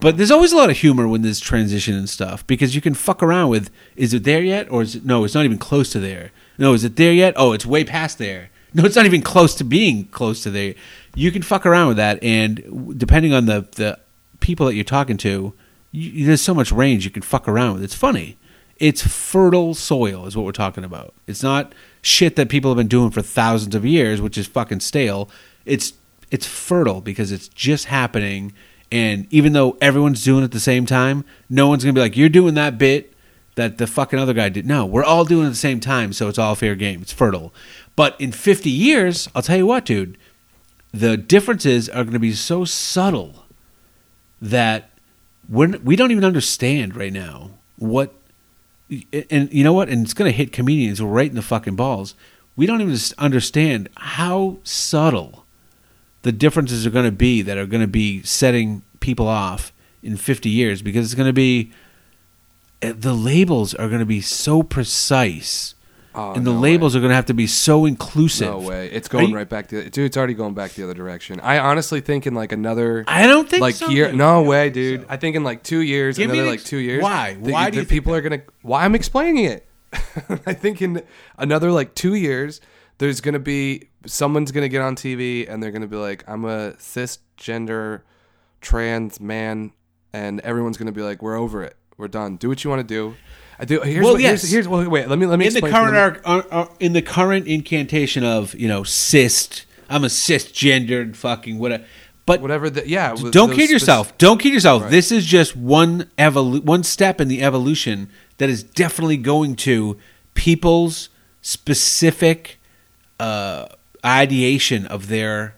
But there's always a lot of humor when there's transition and stuff because you can fuck around with is it there yet or is it no it's not even close to there. No, is it there yet? Oh, it's way past there. No, it's not even close to being close to there. You can fuck around with that, and depending on the the people that you're talking to, you, there's so much range you can fuck around with. It's funny. It's fertile soil, is what we're talking about. It's not shit that people have been doing for thousands of years, which is fucking stale. It's it's fertile because it's just happening, and even though everyone's doing it at the same time, no one's gonna be like, "You're doing that bit that the fucking other guy did." No, we're all doing it at the same time, so it's all fair game. It's fertile. But in 50 years, I'll tell you what, dude, the differences are to be so subtle that we're, we don't even understand right now what and you know what? And it's going to hit comedians right in the fucking balls. We don't even understand how subtle the differences are going to be that are going to be setting people off in 50 years because it's going to be eh, the labels are going to be so precise Oh, and the no labels way. are going to have to be so inclusive No way. It's going you- right back to dude. It's already going back the other direction. I honestly think in like another i don't think like so, year. dude. No way, dude. so. I think in like two years, Give another an like two years. why? the- Why the do you think people are gonna? Why I'm explaining it. *laughs* I think in another like two years, there's gonna be someone's gonna get on TV and they're gonna be like, "I'm a cisgender trans man," and everyone's gonna be like, "We're over it. We're done. Do what you want to do." I do. Here's Well, what, yes. here's, here's well, wait. Let me let me in the current arc, uh, uh, in the current incantation of you know cis i'm a cisgendered fucking whatever but whatever. The, yeah. don't kid yourself don't kid yourself Right. this is just one evolu- one step in the evolution that is definitely going to people's specific uh, ideation of their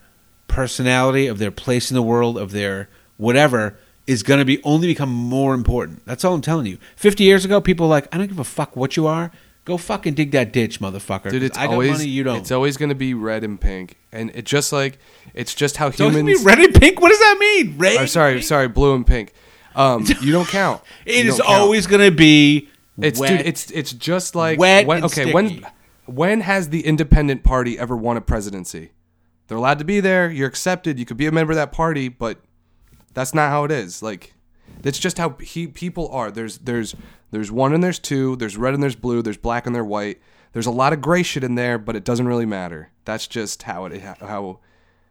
personality of their place in the world of their whatever is going to be only become more important that's all i'm telling you 50 years ago people were like i don't give a fuck what you are go fucking dig that ditch motherfucker Dude, it's i always money you don't it's always going to be red and pink, and it just like it's just how Don't humans. be red and pink. What does that mean? Red. Oh, sorry, sorry, blue and pink. Um, *laughs* you don't count. It is count. always going to be. It's wet. dude. It's it's just like Wet when, okay. sticky. When when has the Independent Party ever won a presidency? They're allowed to be there. You're accepted. You could be a member of that party, but that's not how it is. Like that's just how he, people are. There's there's there's one and there's two. There's red and there's blue. There's black and there's white. There's a lot of gray shit in there, but it doesn't really matter. That's just how it how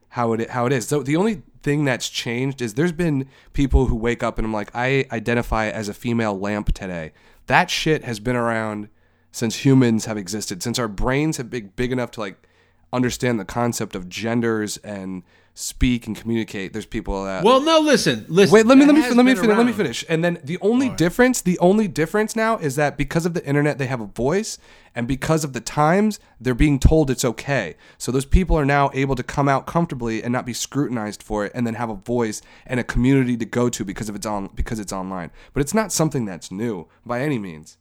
how it how it is. So the only thing that's changed is there's been people who wake up and I'm like, I identify as a female lamp today. That shit has been around since humans have existed, since our brains have been big enough to like understand the concept of genders and speak and communicate. There's people that Well, no. Listen. Listen. Wait, let me let me let me been finish. Let me finish. And then the only difference, the only difference now is that because of the internet, they have a voice, and because of the times, they're being told it's okay. So those people are now able to come out comfortably and not be scrutinized for it, and then have a voice and a community to go to because of it's on because it's online. But it's not something that's new by any means.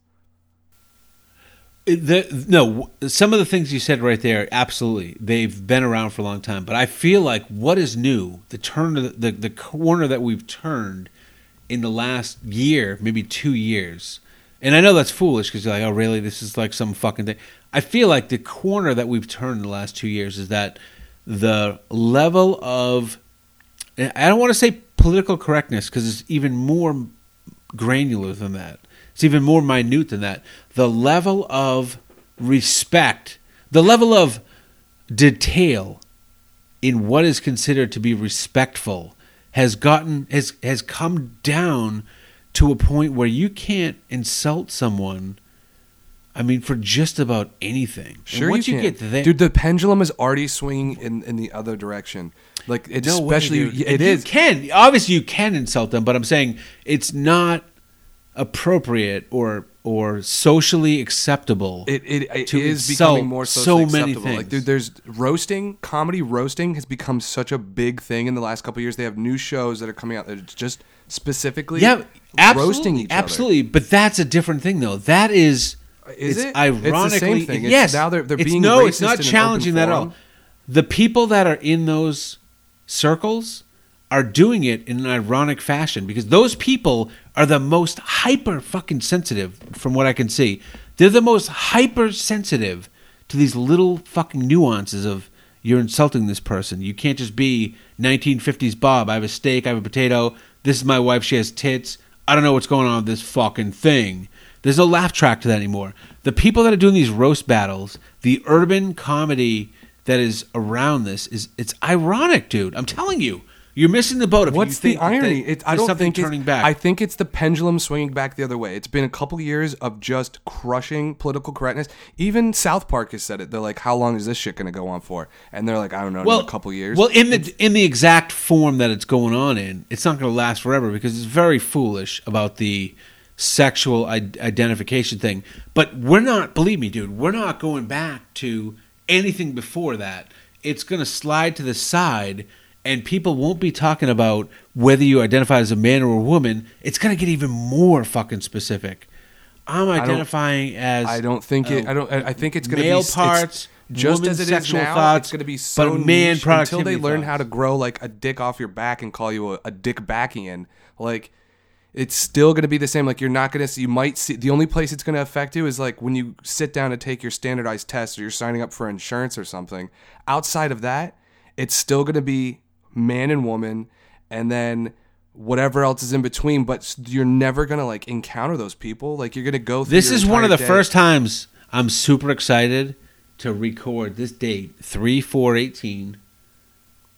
The, no, some of the things you said right there, absolutely, they've been around for a long time. But I feel like what is new, the turn, the, the the corner that we've turned in the last year, maybe two years, and I know that's foolish because you're like, oh, really? This is like some fucking thing. I feel like the corner that we've turned in the last two years is that the level of, I don't want to say political correctness because it's even more granular than that. It's even more minute than that. The level of respect, the level of detail in what is considered to be respectful has gotten has has come down to a point where you can't insult someone I mean for just about anything. And Sure, once you, you, get there dude. The pendulum is already swinging in in the other direction. Like it, No way, especially dude. it you is. can obviously you can insult them, but I'm saying it's not appropriate or or socially acceptable. It, it, it to is becoming more so socially many acceptable. Like, things. dude, there's roasting, comedy roasting has become such a big thing in the last couple years. They have new shows that are coming out that it's just specifically yeah, absolutely, roasting each absolutely. But that's a different thing, though. That is, Is it's it? It's the ironically, same thing. It's- yes. now they're- they're it's- being no, it's not challenging that at all. The people that are in those circles are doing it in an ironic fashion because those people are the most hyper fucking sensitive from what I can see. They're the most hyper sensitive to these little fucking nuances of you're insulting this person. You can't just be 1950s Bob. I have a steak, I have a potato. This is my wife, she has tits. I don't know what's going on with this fucking thing. There's no laugh track to that anymore. The people that are doing these roast battles, the urban comedy that is around this is it's ironic, dude. I'm telling you. You're missing the boat. If What's the irony? they- It, I don't something think turning it's, back. I think it's the pendulum swinging back the other way. It's been a couple years of just crushing political correctness. Even South Park has said it. They're like, "How long is this shit going to go on for?" And they're like, "I don't know, well, a couple years." Well, in the in the exact form that it's going on in, it's not going to last forever because it's very foolish about the sexual identification thing. But we're not. Believe me, dude. We're not going back to anything before that. It's going to slide to the side. And people won't be talking about whether you identify as a man or a woman. It's going to get even more fucking specific. I'm identifying as I don't think it. I don't. I I think it's going to be male parts, just as it is sexual now. thoughts, it's going to be but so man niche until they learn thoughts. how to grow like a dick off your back and call you a, a dick backian. Like it's still going to be the same. Like you're not going to see. You might see. The only place it's going to affect you is like when you sit down to take your standardized test or you're signing up for insurance or something. Outside of that, it's still going to be man and woman, and then whatever else is in between. But you're never going to like encounter those people. Like you're going to go. through This is one of the day- first times I'm super excited to record this date 3 4 18.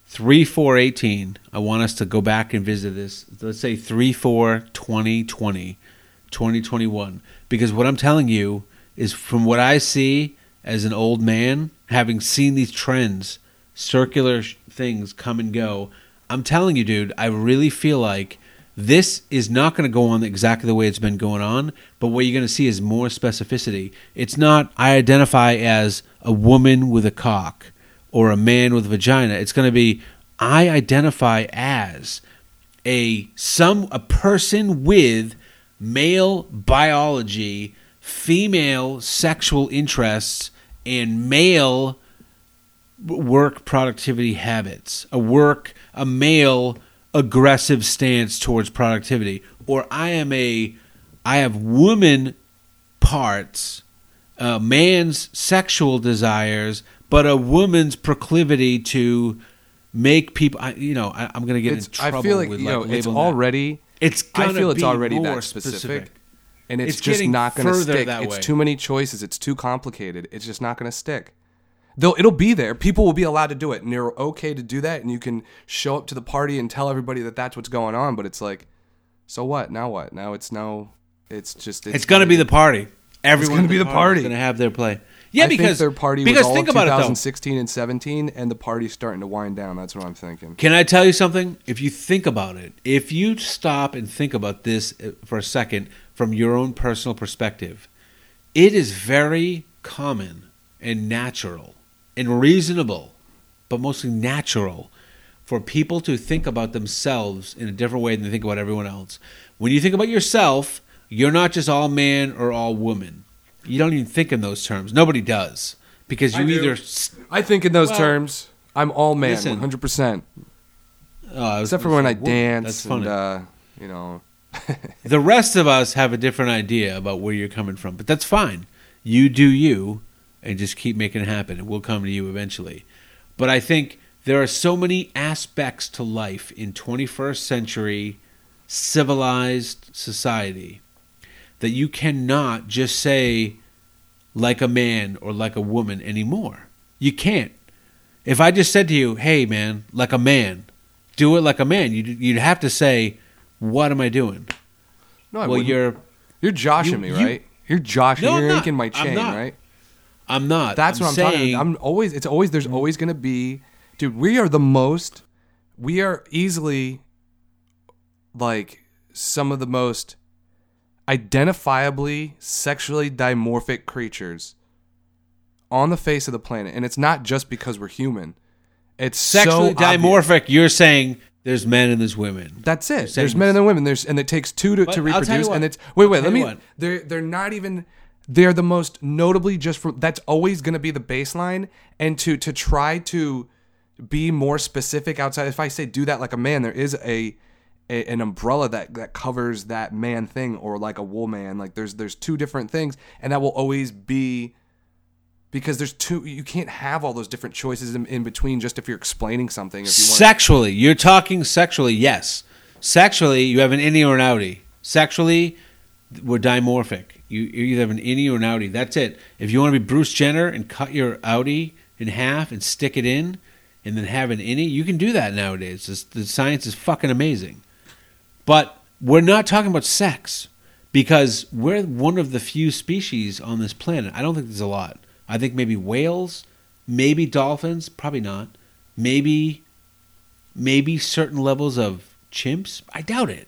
3 4 18. I want us to go back and visit this. Let's say 3 4 2020, 2021. Because what I'm telling you is from what I see as an old man, having seen these trends, circular sh- things come and go, I'm telling you, dude, I really feel like this is not going to go on exactly the way it's been going on, but what you're going to see is more specificity. It's not, I identify as a woman with a cock or a man with a vagina. It's going to be, I identify as a some a person with male biology, female sexual interests, and male work productivity habits, a work a male aggressive stance towards productivity, or I am a I have woman parts, a man's sexual desires, but a woman's proclivity to make people. I, you know, I, I'm going to get It's, in trouble I feel like with you like know it's labeling that. already. It's I feel it's already more that specific, specific. and it's, It's just not going to stick. that It's way. too many choices. It's too complicated. It's just not going to stick. Though it'll be there. People will be allowed to do it, and they're okay to do that. And you can show up to the party and tell everybody that that's what's going on. But it's like, so what? Now what? Now it's no. It's just. It's going to be the party. Everyone's gonna be the party. going to have their play. Yeah, I think because their party because was all think about it though. 2016 and 17, and the party's starting to wind down. That's what I'm thinking. Can I tell you something? If you think about it, if you stop and think about this uh, for a second from your own personal perspective, it is very common and natural and reasonable, but mostly natural for people to think about themselves in a different way than they think about everyone else. When you think about yourself, you're not just all man or all woman. You don't even think in those terms. Nobody does. Because you do. either I think in those Well, terms, I'm all man, listen. 100. percent oh, I was Except for when I dance That's and uh, you know. The rest of us have a different idea about where you're coming from, but that's fine. You do you and just keep making it happen, and we'll come to you eventually. But I think there are so many aspects to life in 21st century civilized society that you cannot just say like a man or like a woman anymore. You can't. If I just said to you, "Hey man, like a man, do it like a man," you'd, you'd have to say, "What am I doing?" No, I well, wouldn't. you're. You're joshing you- me, right? You, are joshing. No, you're not. yanking my chain, right? I'm not. That's I'm what I'm saying, talking. I'm always. It's always. There's always going to be, dude. We are the most. We are easily, like, some of the most identifiably sexually dimorphic creatures on the face of the planet, and it's not just because we're human. It's sexually so obvious. dimorphic. You're saying there's men and there's women. That's it. There's men and there's women. There's and it takes two to, to I'll tell you reproduce. And it's wait, wait. I'll Let me. what. They're they're not even. They're the most notably just for. That's always going to be the baseline. And to to try to be more specific outside. If I say do that like a man, there is a, a an umbrella that that covers that man thing or like a woman. Like there's there's two different things, and that will always be. Because there's two, you can't have all those different choices in, in between. Just if you're explaining something, if you Sexually, you're talking sexually. Yes, sexually, you have an innie or an outie. Sexually, we're dimorphic. You, either have an innie or an outie. That's it. If you want to be Bruce Jenner and cut your outie in half and stick it in, and then have an innie, you can do that nowadays. It's, the science is fucking amazing. But we're not talking about sex because we're one of the few species on this planet. I don't think there's a lot. I think maybe whales, maybe dolphins, probably not. Maybe maybe certain levels of chimps. I doubt it.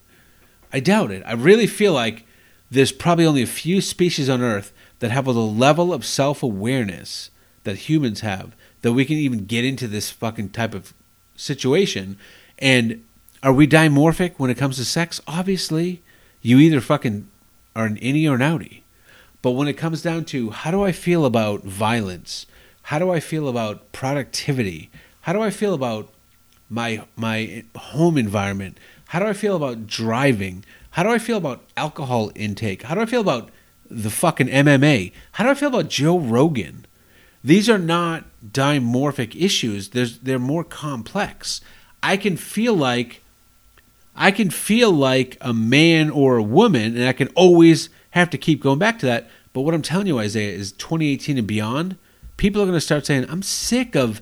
I doubt it. I really feel like there's probably only a few species on Earth that have the level of self awareness that humans have that we can even get into this fucking type of situation. And are we dimorphic when it comes to sex? Obviously, you either fucking are an innie or an outie. But when it comes down to how do I feel about violence? How do I feel about productivity? How do I feel about my my home environment? How do I feel about driving? How do I feel about alcohol intake? How do I feel about the fucking MMA? How do I feel about Joe Rogan? These are not dimorphic issues. There's they're more complex. I can feel like I can feel like a man or a woman, and I can always have to keep going back to that. But what I'm telling you, Isaiah, is 2018 and beyond, people are going to start saying, I'm sick of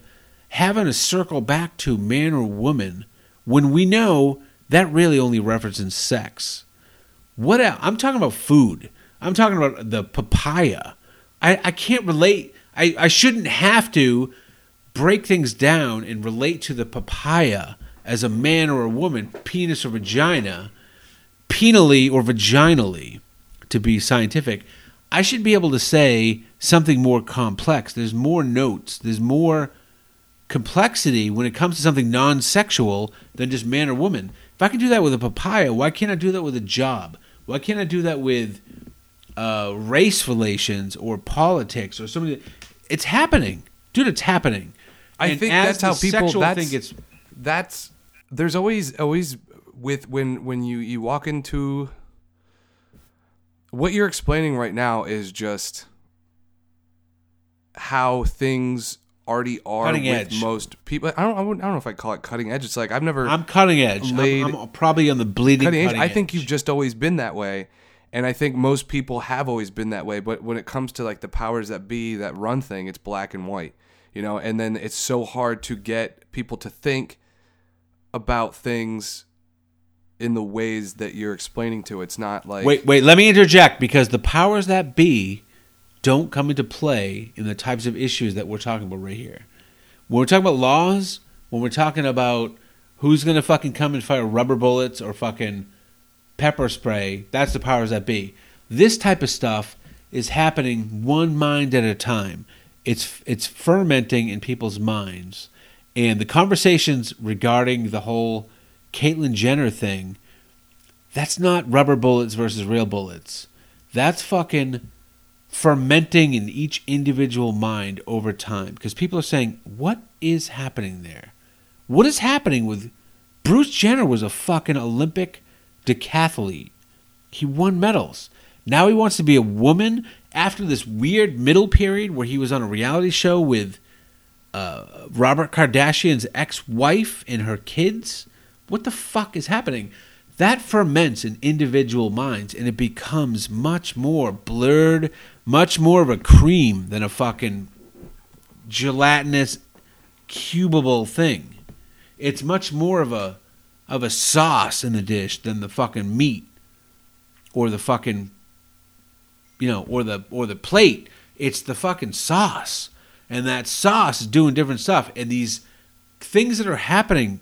having to circle back to man or woman when we know that really only references sex. What else? I'm talking about food. I'm talking about the papaya. I, I can't relate. I, I shouldn't have to break things down and relate to the papaya as a man or a woman, penis or vagina, penally or vaginally, to be scientific. I should be able to say something more complex. There's more notes. There's more complexity when it comes to something non sexual than just man or woman. If I can do that with a papaya, why can't I do that with a job? Why can't I do that with uh, race relations or politics or something? It's happening, dude. It's happening. I And think that's how people. That's thing gets that's there's always always with when when you you walk into what you're explaining right now is just how things already are Cutting with edge. most people. I don't I, wouldn't- I don't know if I call it cutting edge. It's like I've never I'm cutting edge. I'm- laid- I'm, probably on the bleeding cutting edge. I think edge. you've just always been that way. And I think most people have always been that way, but when it comes to like the powers that be that run thing, it's black and white, you know. And then it's so hard to get people to think about things in the ways that you're explaining to. It's not like Wait, wait. Let me interject because the powers that be don't come into play in the types of issues that we're talking about right here. When we're talking about laws, when we're talking about who's going to fucking come and fire rubber bullets or fucking pepper spray, that's the powers that be. This type of stuff is happening one mind at a time. It's it's fermenting in people's minds, and the conversations regarding the whole Caitlyn Jenner thing that's not rubber bullets versus real bullets. That's fucking fermenting in each individual mind over time. Because people are saying, what is happening there? What is happening with Bruce Jenner was a fucking Olympic decathlete. He won medals. Now he wants to be a woman after this weird middle period where he was on a reality show with uh, Robert Kardashian's ex-wife and her kids. What the fuck is happening? That ferments in individual minds and it becomes much more blurred, much more of a cream than a fucking gelatinous cubable thing. It's much more of a of a sauce in the dish than the fucking meat or the fucking you know or the or the plate. It's the fucking sauce. And that sauce is doing different stuff and these things that are happening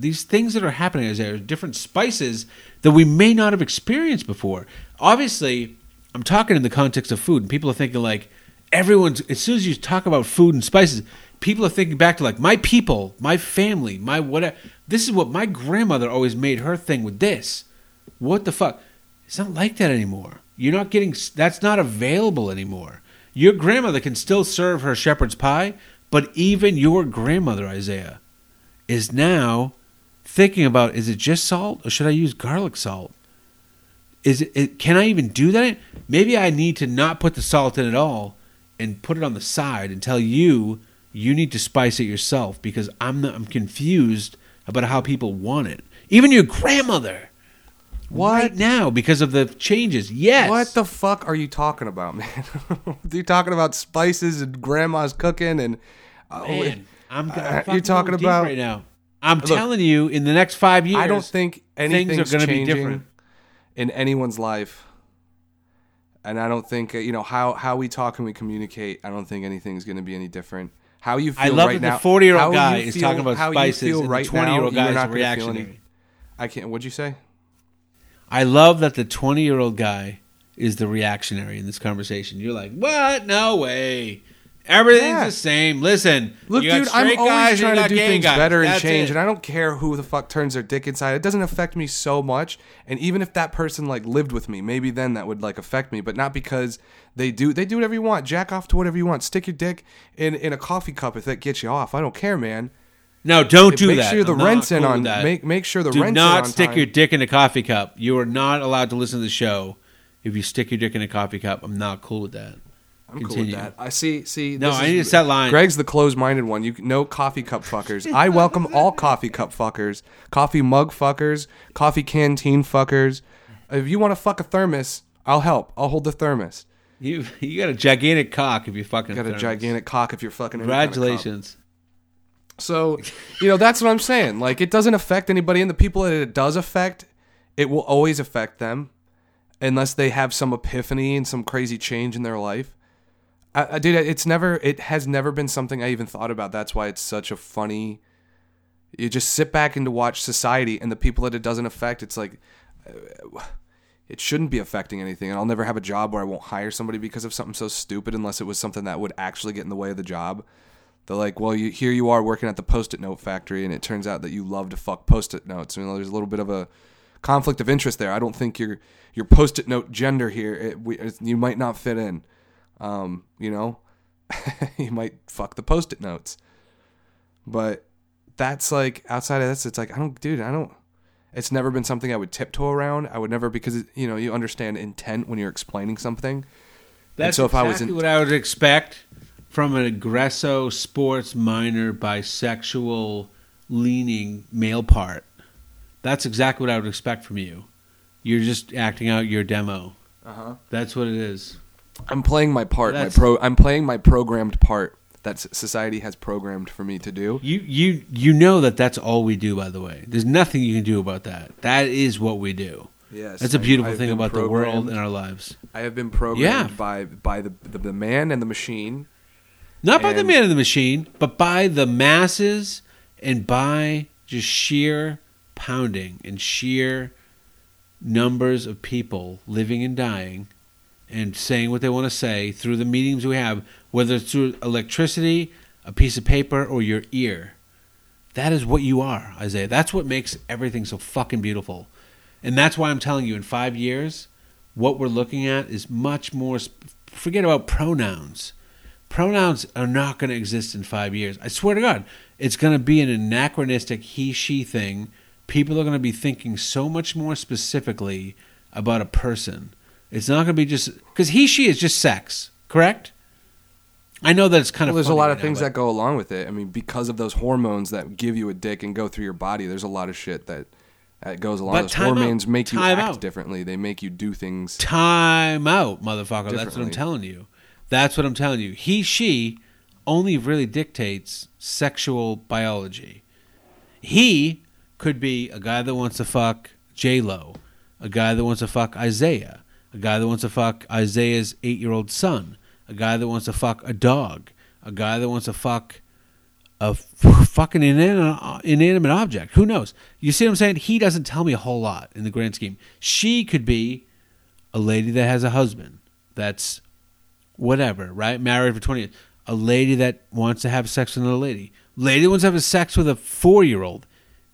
these things that are happening is there are different spices that we may not have experienced before. Obviously, I'm talking in the context of food, and people are thinking like everyone's. As soon as you talk about food and spices, people are thinking back to like my people, my family, my whatever. This is what my grandmother always made her thing with this. What the fuck? It's not like that anymore. You're not getting. That's not available anymore. Your grandmother can still serve her shepherd's pie, but even your grandmother, Isaiah, is now thinking about is it just salt or should I use garlic salt? Is it, it can I even do that? Maybe I need to not put the salt in at all and put it on the side and tell you you need to spice it yourself because I'm not, I'm confused about how people want it. Even your grandmother. What? right now because of the changes. Yes. What the fuck are you talking about, *laughs* man? you talking about spices and grandma's cooking and oh, Man, I'm Uh, gonna you're talking about- right now. I'm telling you, in the next five years, I don't think anything's things are going to be different. in anyone's life. And I don't think you know how how we talk and we communicate. I don't think anything's going to be any different. How you feel I love right that now? the forty year old guy is feel- talking about how you spices, feel right the 20 year old guy you're is not gonna feel any- reactionary. I can't. What'd you say? I love that the 20 year old guy is the reactionary in this conversation. You're like, what? No way. Everything's Yeah. the same. Listen, Look, dude, I'm always trying to do things guys. better and That's change, it. and I don't care who the fuck turns their dick inside. It doesn't affect me so much. And even if that person like lived with me, maybe then that would like affect me, but not because they do. They do whatever you want. Jack off to whatever you want. Stick your dick in in a coffee cup if that gets you off. I don't care, man. No, don't do that. make that. sure the I'm rent's in on. that. Make make sure the Do rent's in on Do not stick time. your dick in a coffee cup. You are not allowed to listen to the show if you stick your dick in a coffee cup. I'm not cool with that. I'm cool with that. I see. See. No, this I is- need to set line. Greg's the closed-minded one. You no coffee cup fuckers. I *laughs* welcome all coffee cup fuckers, coffee mug fuckers, coffee canteen fuckers. If you want to fuck a thermos, I'll help. I'll hold the thermos. You you got a gigantic cock if you fucking Got a thermos. gigantic cock if you're fucking. any kind of cup. Congratulations. So, you know, that's what I'm saying. Like, it doesn't affect anybody, and the people that it does affect, it will always affect them, unless they have some epiphany and some crazy change in their life. I, I dude, it's never, it has never been something I even thought about. That's why it's such a funny. You just sit back and to watch society, and the people that it doesn't affect, it's like. uh, It shouldn't be affecting anything, and I'll never have a job where I won't hire somebody because of something so stupid, unless it was something that would actually get in the way of the job. They're like, well, you, here you are working at the post-it note factory, and it turns out that you love to fuck post-it notes. I mean, there's a little bit of a conflict of interest there. I don't think your your post-it note gender here, it, we, it's, you might not fit in. Um, you know, *laughs* you might fuck the post-it notes, but that's like outside of this, it's like I don't, dude, I don't. It's never been something I would tiptoe around. I would never because you know you understand intent when you're explaining something. That's so if I exactly was in- what I would expect from an aggresso sports minor bisexual leaning male part. That's exactly what I would expect from you. You're just acting out your demo. Uh-huh. That's what it is. I'm playing my part. My pro. I'm playing my programmed part that society has programmed for me to do. You you you know that that's all we do. By the way, there's nothing you can do about that. That is what we do. Yes, That's a beautiful I've thing about the world and our lives. I have been programmed Yeah. by by the, the the man and the machine. Not by the man and the machine, but by the masses and by just sheer pounding and sheer numbers of people living and dying and saying what they want to say through the meetings we have, whether it's through electricity, a piece of paper, or your ear. That is what you are, Isaiah. That's what makes everything so fucking beautiful. And that's why I'm telling you, in five years, what we're looking at is much more. Forget about pronouns. Pronouns are not going to exist in five years. I swear to God, it's going to be an anachronistic he she thing. People are going to be thinking so much more specifically about a person. It's not going to be just because he she is just sex, correct? I know that it's kind Well, of. there's a lot of things that go along with it. I mean, because of those hormones that give you a dick and go through your body, there's a lot of shit that that goes along. Those time out. hormones make you act out. differently. They make you do things. Time out, motherfucker. That's what I'm telling you. That's what I'm telling you. He, she only really dictates sexual biology. He could be a guy that wants to fuck J Lo, a guy that wants to fuck Isaiah, a guy that wants to fuck Isaiah's eight year old son, a guy that wants to fuck a dog, a guy that wants to fuck a *laughs* fucking inanimate, inanimate object. Who knows? You see what I'm saying? He doesn't tell me a whole lot in the grand scheme. She could be a lady that has a husband that's whatever, right? Married for 20 years. A lady that wants to have sex with another lady. Lady wants to have sex with a four year old.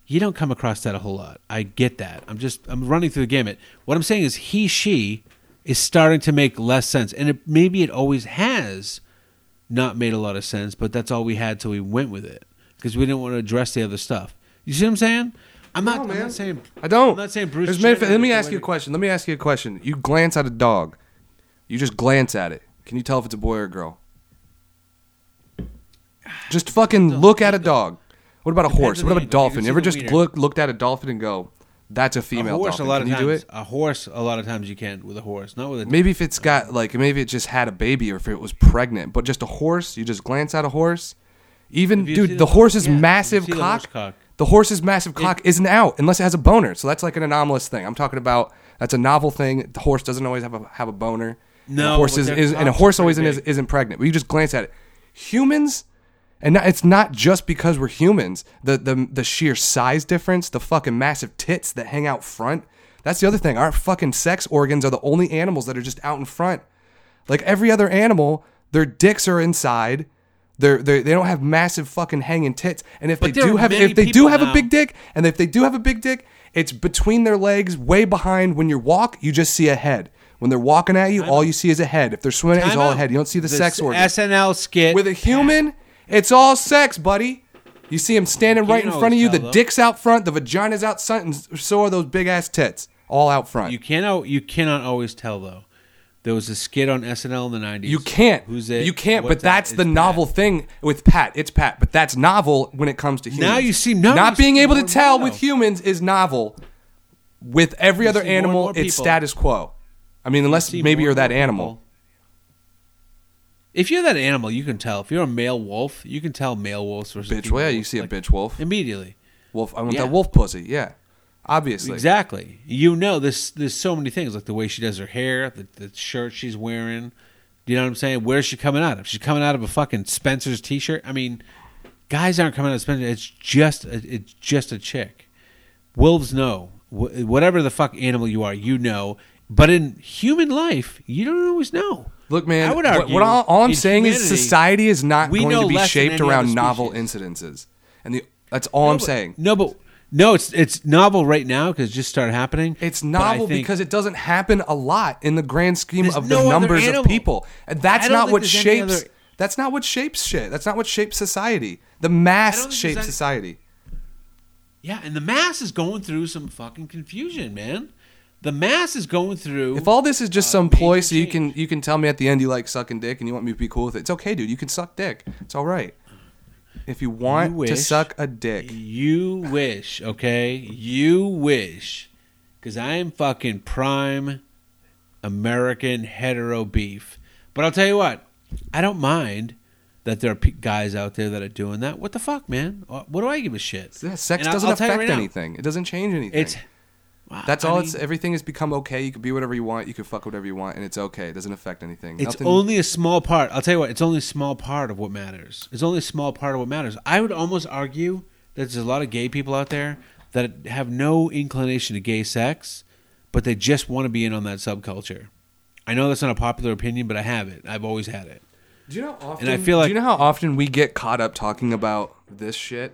You don't come across that a whole lot. I get that. I'm just, I'm running through the gamut. What I'm saying is he, she is starting to make less sense. And it, maybe it always has not made a lot of sense, but that's all we had, so we went with it because we didn't want to address the other stuff. You see what I'm saying? I'm not, No, I'm not saying I don't. I'm not saying Bruce Jenner let me ask you a question. Let me ask you a question. You glance at a dog. You just glance at it. Can you tell if it's a boy or a girl? Just fucking look at a dog. What about a horse? on What the about a dolphin? You ever just look looked at a dolphin and go, That's a A female horse, dolphin. a lot Can of you times. do it? A horse, a lot of times you can't with a horse, not with a. Maybe if it's got like maybe it just had a baby or if it was pregnant, but just a horse, you just glance at a horse. Even If you see dude, the, horse- horse's yeah, if you massive see the cock, horse cock. the horse's massive cock isn't out unless it has a boner. So that's like an anomalous thing. I'm talking about that's a novel thing. The horse doesn't always have a have a boner. and No, a horse but is, their is and a cocks are horse always pretty is, big. isn't pregnant. But you just glance at it. Humans, and not, it's not just because we're humans. The the the sheer size difference, the fucking massive tits that hang out front. That's the other thing. Our fucking sex organs are the only animals that are just out in front. Like every other animal, their dicks are inside. They're, they're they don't have massive fucking hanging tits. And if But they do have if they do have a big dick, and if they do have a big dick, it's between their legs, way behind. When you walk, you just see a head. When they're walking at you, all you see is a head. If they're swimming, it's Time all a head. You don't see the, sex organ. SNL skit With a human, it's all sex, buddy. You see him standing right in front of you. The dick's out front, the vagina's out front, and so are those big ass tits, all out front. You cannot. You cannot always tell though. There was a skit on SNL in the nineties. You can't. Who's it? You can't. What's but that's that? the It's novel Pat. thing with Pat. It's Pat. But that's novel when it comes to humans. Now you see- now not being able to tell with humans is novel. With every You other animal, it's status quo. I mean, unless maybe you're that animal. people. If you're that animal, you can tell. If you're a male wolf, you can tell male wolves versus Bitch, well, yeah, you see a bitch wolf. immediately. Wolf. I want Yeah. that wolf pussy. Yeah, obviously. Exactly. You know, there's there's so many things like the way she does her hair, the, the shirt she's wearing. Do you know what I'm saying? Where's she coming out of? She's coming out of a fucking Spencer's t-shirt. I mean, guys aren't coming out of Spencer. It's just a, it's just a chick. Wolves know Wh- whatever the fuck animal you are, you know. But in human life, you don't always know. Look, man. I would what- argue what, all, all I'm in saying is society is not going to be shaped around novel incidences, and the that's all I'm but- saying. No, but no, it's it's novel right now because it just started happening. It's novel because it doesn't happen a lot in the grand scheme of no the numbers of people. And that's don't what shapes other- that's not what shapes shit. That's not what shapes society. The mass shapes any- society. Yeah, and the mass is going through some fucking confusion, man. The mass is going through. If all this is just uh, some ploy so you can you can tell me at the end you like sucking dick and you want me to be cool with it. It's okay, dude. You can suck dick. It's all right. If you want You to suck a dick. You wish, okay? You wish. Because I am fucking prime American hetero beef. But I'll tell you what, I don't mind that there are pe- guys out there that are doing that. What the fuck, man? What do I give a shit? Yeah, sex And doesn't I'll you affect right now, anything. It doesn't change anything. It's. That's I all. mean, it's everything has become okay. You can be whatever you want. You can fuck whatever you want, and it's okay. It doesn't affect anything. It's Nothing- only a small part. I'll tell you what. It's only a small part of what matters. It's only a small part of what matters. I would almost argue that there's a lot of gay people out there that have no inclination to gay sex, but they just want to be in on that subculture. I know that's not a popular opinion, but I have it. I've always had it. Do you know how often? And I feel like- do you know how often we get caught up talking about this shit,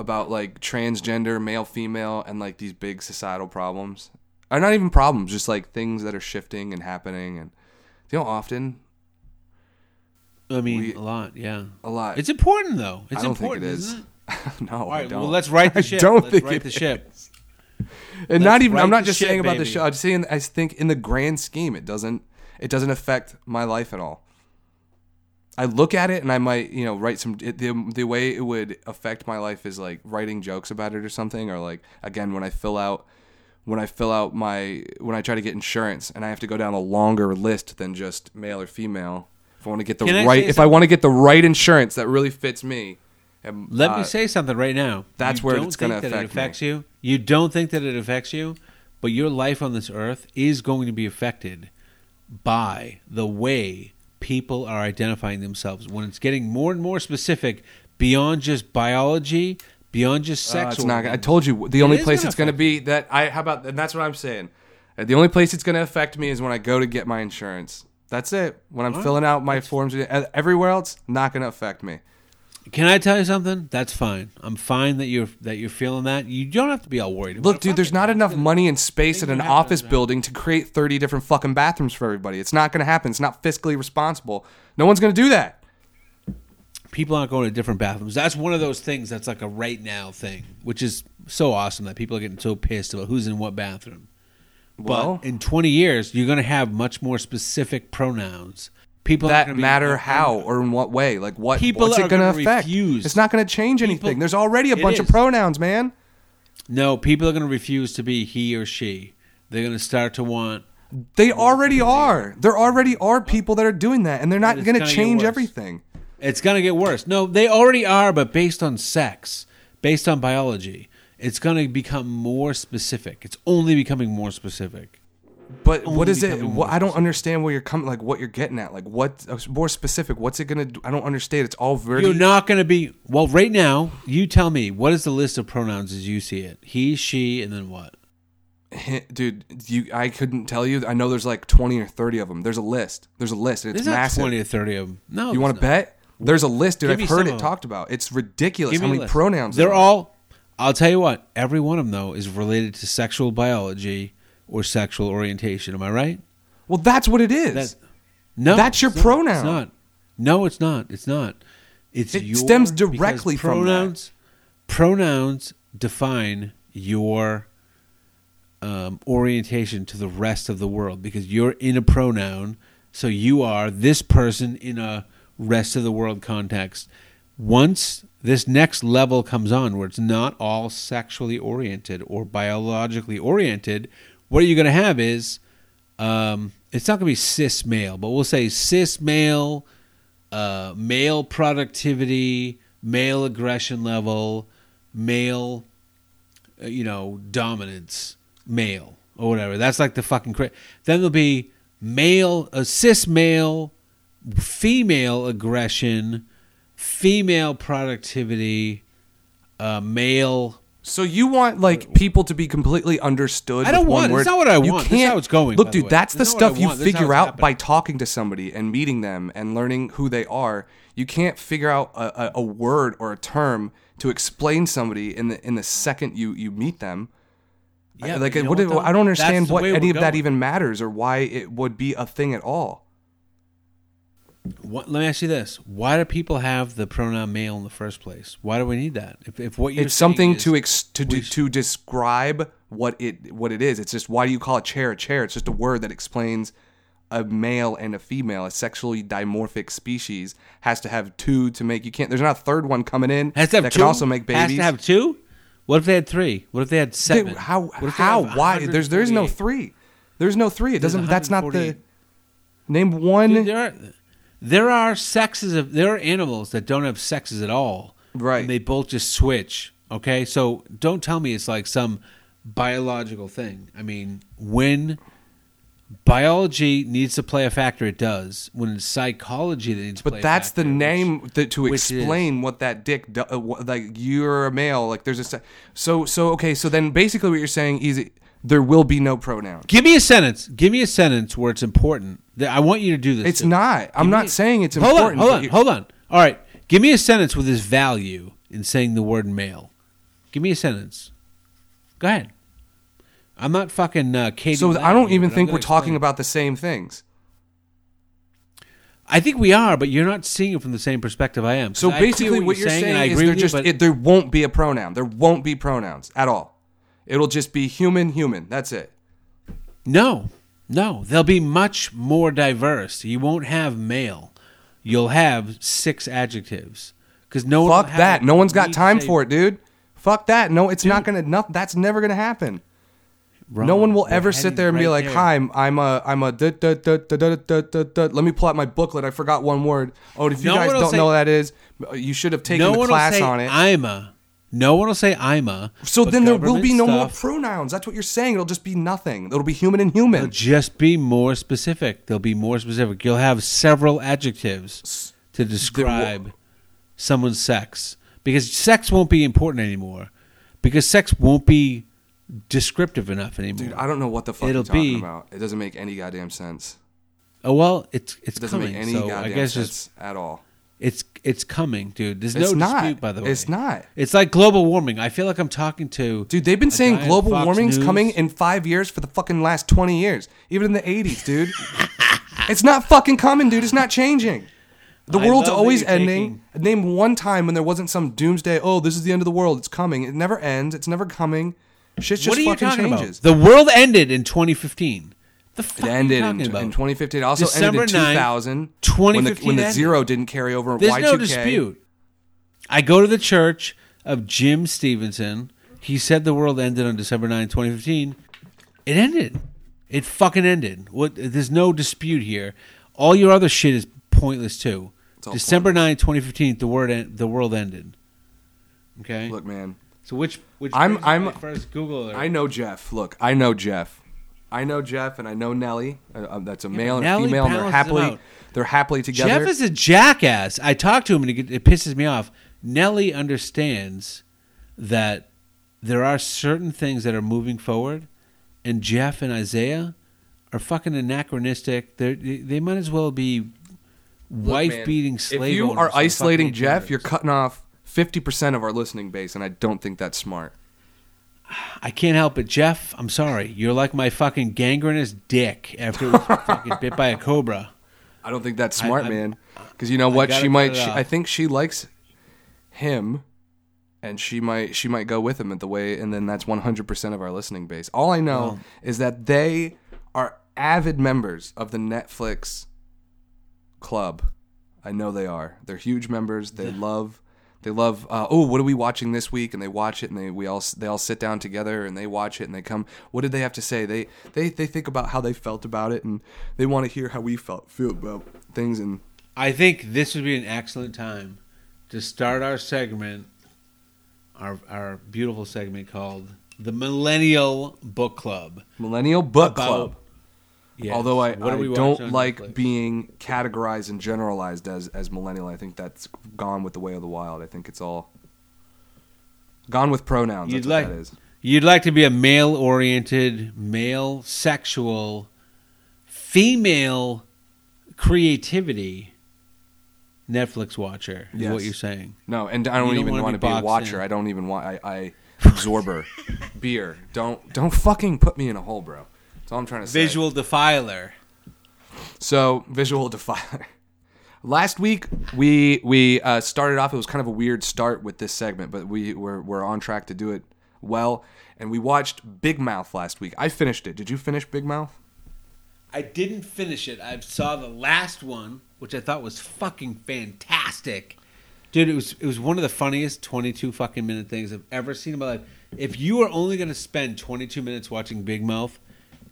about like transgender, male, female, and like these big societal problems, Are not even problems, just like things that are shifting and happening. And you know often? I mean, We- a lot. Yeah, A lot. it's important though. It's I don't important, think it is. it? *laughs* no, All I don't. well, let's right the I ship. don't let's think right it the ship. And not Let's even. I'm not just ship, saying about the baby. show. I'm just saying. I think in the grand scheme, it doesn't. It doesn't affect my life at all. I look at it and I might, you know, write some. It, the the way it would affect my life is like writing jokes about it or something, or like again when I fill out when I fill out my when I try to get insurance and I have to go down a longer list than just male or female. If I want to get the Can I right, say if I want to get the right insurance that really fits me, and, Let uh, me say something right now. that's You where don't it's gonna think that it affect me. affects you. You don't think that it affects you, but your life on this earth is going to be affected by the way people are identifying themselves. When it's getting more and more specific beyond just biology, beyond just Uh, sex. it's not. I told you the It only place gonna it's going to be that I. How about? And that's what I'm saying. Uh, The only place it's going to affect me is when I go to get my insurance. That's it. When I'm filling out my forms, uh, everywhere else not going to affect me. Can I tell you something? That's fine. I'm fine that you're that you're feeling that. You don't have to be all worried. About Look, dude, there's not enough money and space in an office building to create 30 different fucking bathrooms for everybody. It's not going to happen. It's not fiscally responsible. No one's going to do that. people aren't going to different bathrooms. That's one of those things that's like a right now thing, which is so awesome that people are getting so pissed about who's in what bathroom. Well, but in 20 years, you're going to have much more specific pronouns. People that matter how or in what way? Like what? People what's it going to affect? refuse. It's not going to change People- anything. There's already a bunch of pronouns, man. No, people are going to refuse to be he or she. They're going to start to want. They already are. There already are people that are doing that, and they're not going to change everything. It's going to get worse. No, they already are, but based on sex, based on biology, it's going to become more specific. It's only becoming more specific. But what is it? I don't understand where you're coming. Like what you're getting at. Like what uh, more specific? What's it gonna? do? I don't understand. It's all very. You're not going to be. Well, right now, you tell me, what is the list of pronouns as you see it? He, she, and then what? dude. You, I couldn't tell you. I know there's like twenty or thirty of them. There's a list. There's a list. And it's There's massive. 20 or 30 of them. No. you want to bet? There's a list, dude. Give I've heard it talked about. It's ridiculous Give how many pronouns. They're there are. all. I'll tell you what. Every one of them though is related to sexual biology or sexual orientation. Am I right? Well, that's what it is. That, no, That's your pronoun. It's not. No, it's not. It's not. It's It your, stems directly from pronouns. Pronouns define your um, orientation to the rest of the world because you're in a pronoun, so you are this person in a rest of the world context. Once this next level comes on, where it's not all sexually oriented or biologically oriented, what are you're going to have is um, it's not going to be cis male, but we'll say cis male, uh, male productivity, male aggression level, male, uh, you know, dominance, male or whatever. That's like the fucking. Cra- then there'll be male, a cis male, female aggression, female productivity, uh, male. So you want like people to be completely understood? I don't with one want- word? that's not what I You want. Can't how it's going, Look, dude, that's the This is not what stuff you want. This is how figure out by talking to somebody and meeting them and learning who they are. You can't figure out a, a, a word or a term to explain somebody in the in the second you you meet them. Yeah, like you know what, what. I don't understand what any of that even matters or why it would be a thing at all. What, let me ask you this: Why do people have the pronoun male in the first place? Why do we need that? If, if what you're it's something is- to ex- to do, to describe what it what it is. It's just why do you call a chair a chair? It's just a word that explains a male and a female, a sexually dimorphic species has to have two to make. You can't. There's not a third one coming in has to have that two. can also make babies. Has to have two. What if they had three? What if they had seven? how they how have why? There's there's no three. There's no three. It doesn't. That's not the name one. Dude, there are sexes of there are animals that don't have sexes at all. Right. And they both just switch. Okay, so don't tell me it's like some biological thing. I mean, when biology needs to play a factor, it does. When it's psychology that needs to play But that's the factor, which- name that to explain what that dick do, uh, like you're a male like there's a so so okay so then basically what you're saying is there will be no pronoun. Give me a sentence. Give me a sentence where it's important. That- I want you to do this. It's too. not. I'm not saying it's hold important. On, hold on, hold on. All right. Give me a sentence with this value in saying the word male. Give me a sentence. Go ahead. I'm not fucking uh, Katie. So I don't even think we're talking about the same things. I think we are, but you're not seeing it from the same perspective I am. So I basically, what you're saying, and I is agree there with you, just but it, there won't be a pronoun. There won't be pronouns at all. It'll just be human, human. That's it. no, no, they'll be much more diverse. You won't have male. You'll have six adjectives because no one. Fuck have that. No one's got time say- for it, dude. Fuck that. No, it's not gonna. No, that's never gonna happen. no one will We're ever sit there and be like, there. "Hi, I'm, I'm a, I'm a." Da, da, da, da, da, da, da, da. Let me pull out my booklet. I forgot one word. Oh, if you No guys don't say- know what that is, you should have taken no the one class will say on it. I'm a. No one will say I'm a. so then there will be no more pronouns. That's what you're saying. It'll just be nothing. It'll be human and They'll human. just be more specific. They'll be more specific. You'll have several adjectives to describe someone's sex because sex won't be important anymore because sex won't be descriptive enough anymore. Dude, I don't know what the fuck It'll you're talking be- about. It doesn't make any goddamn sense. oh well, it's it's It doesn't coming. make any so goddamn I guess sense just at all. It's it's coming, dude. There's It's no not. dispute by the way. It's not. It's like global warming. I feel like I'm talking to Dude, they've been saying global Fox warming's News. coming in five years for the fucking last 20 years. Even in the 80s, dude. *laughs* it's not fucking coming, dude. It's not changing. The I world's always ending. Name one time when there wasn't some doomsday, oh, this is the end of the world. It's coming. It never ends. It's never coming. Shit just What are you fucking talking changes. about? The world ended in 2015. The fuck It ended in, in 2015. It also December ended in 9th, 2000 when the, when the zero didn't carry over There's Y2K. no dispute. I go to the church of Jim Stevenson. he said the world ended on December 9, 2015. It ended. It fucking ended. What? There's no dispute here. All your other shit is pointless too. December 9, 2015, the word en- the world ended. Okay. Look, man. so which which I'm- I'm- first Google alert. I know Jeff. Look, I know Jeff. I know Jeff, and I know Nelly. Uh, uh, that's a male and a female, and they're balances happily out. they're happily together. Jeff is a jackass. I talk to him and it, get- it pisses me off. Nelly understands that there are certain things that are moving forward, and Jeff and Isaiah are fucking anachronistic. They they might as well be wife beating slave. If you owners are fucking isolating Jeff, you're cutting off fifty percent of our listening base, and I don't think that's smart. *sighs* I can't help it, Jeff. I'm sorry. You're like my fucking gangrenous dick after it was *laughs* fucking bit by a cobra. I don't think that's smart, I- man. Because you know what, she might. She. I think she likes him, and she might. She might go with him at the way, and then that's one hundred percent of our listening base. All I know Well- is that they are avid members of the Netflix club. I know they are. They're huge members. They love. They love. Uh, oh, what are we watching this week? And they watch it, and they we all they all sit down together, and they watch it, and they come. What did they have to say? They they they think about how they felt about it, and they want to hear how we felt feel about things. And I think this would be an excellent time to start our segment, our our beautiful segment called the Millennial Book Club. Millennial Book Club. Yes. Although I, What I don't like Netflix? being categorized and generalized as as millennial. I think that's gone with the way of the wild. I think it's all gone with pronouns. You'd That's what like- that is. You'd like to be a male oriented, male sexual, female creativity Netflix watcher, is Yes. what you're saying. No, and I don't don't even wanna be be a watcher. in. I don't even want. I, I *laughs* absorber beer. Don't don't fucking put me in a hole, bro. That's all I'm trying to say. Visual defiler. So visual defiler. *laughs* Last week we we uh, started off. It was kind of a weird start with this segment, but we we're, we're on track to do it well. And we watched Big Mouth last week. I finished it. Did you finish Big Mouth? I didn't finish it. I saw the last one, which I thought was fucking fantastic. Dude, it was it was one of the funniest 22 fucking minute things I've ever seen in my life. If you are only going to spend 22 minutes watching Big Mouth,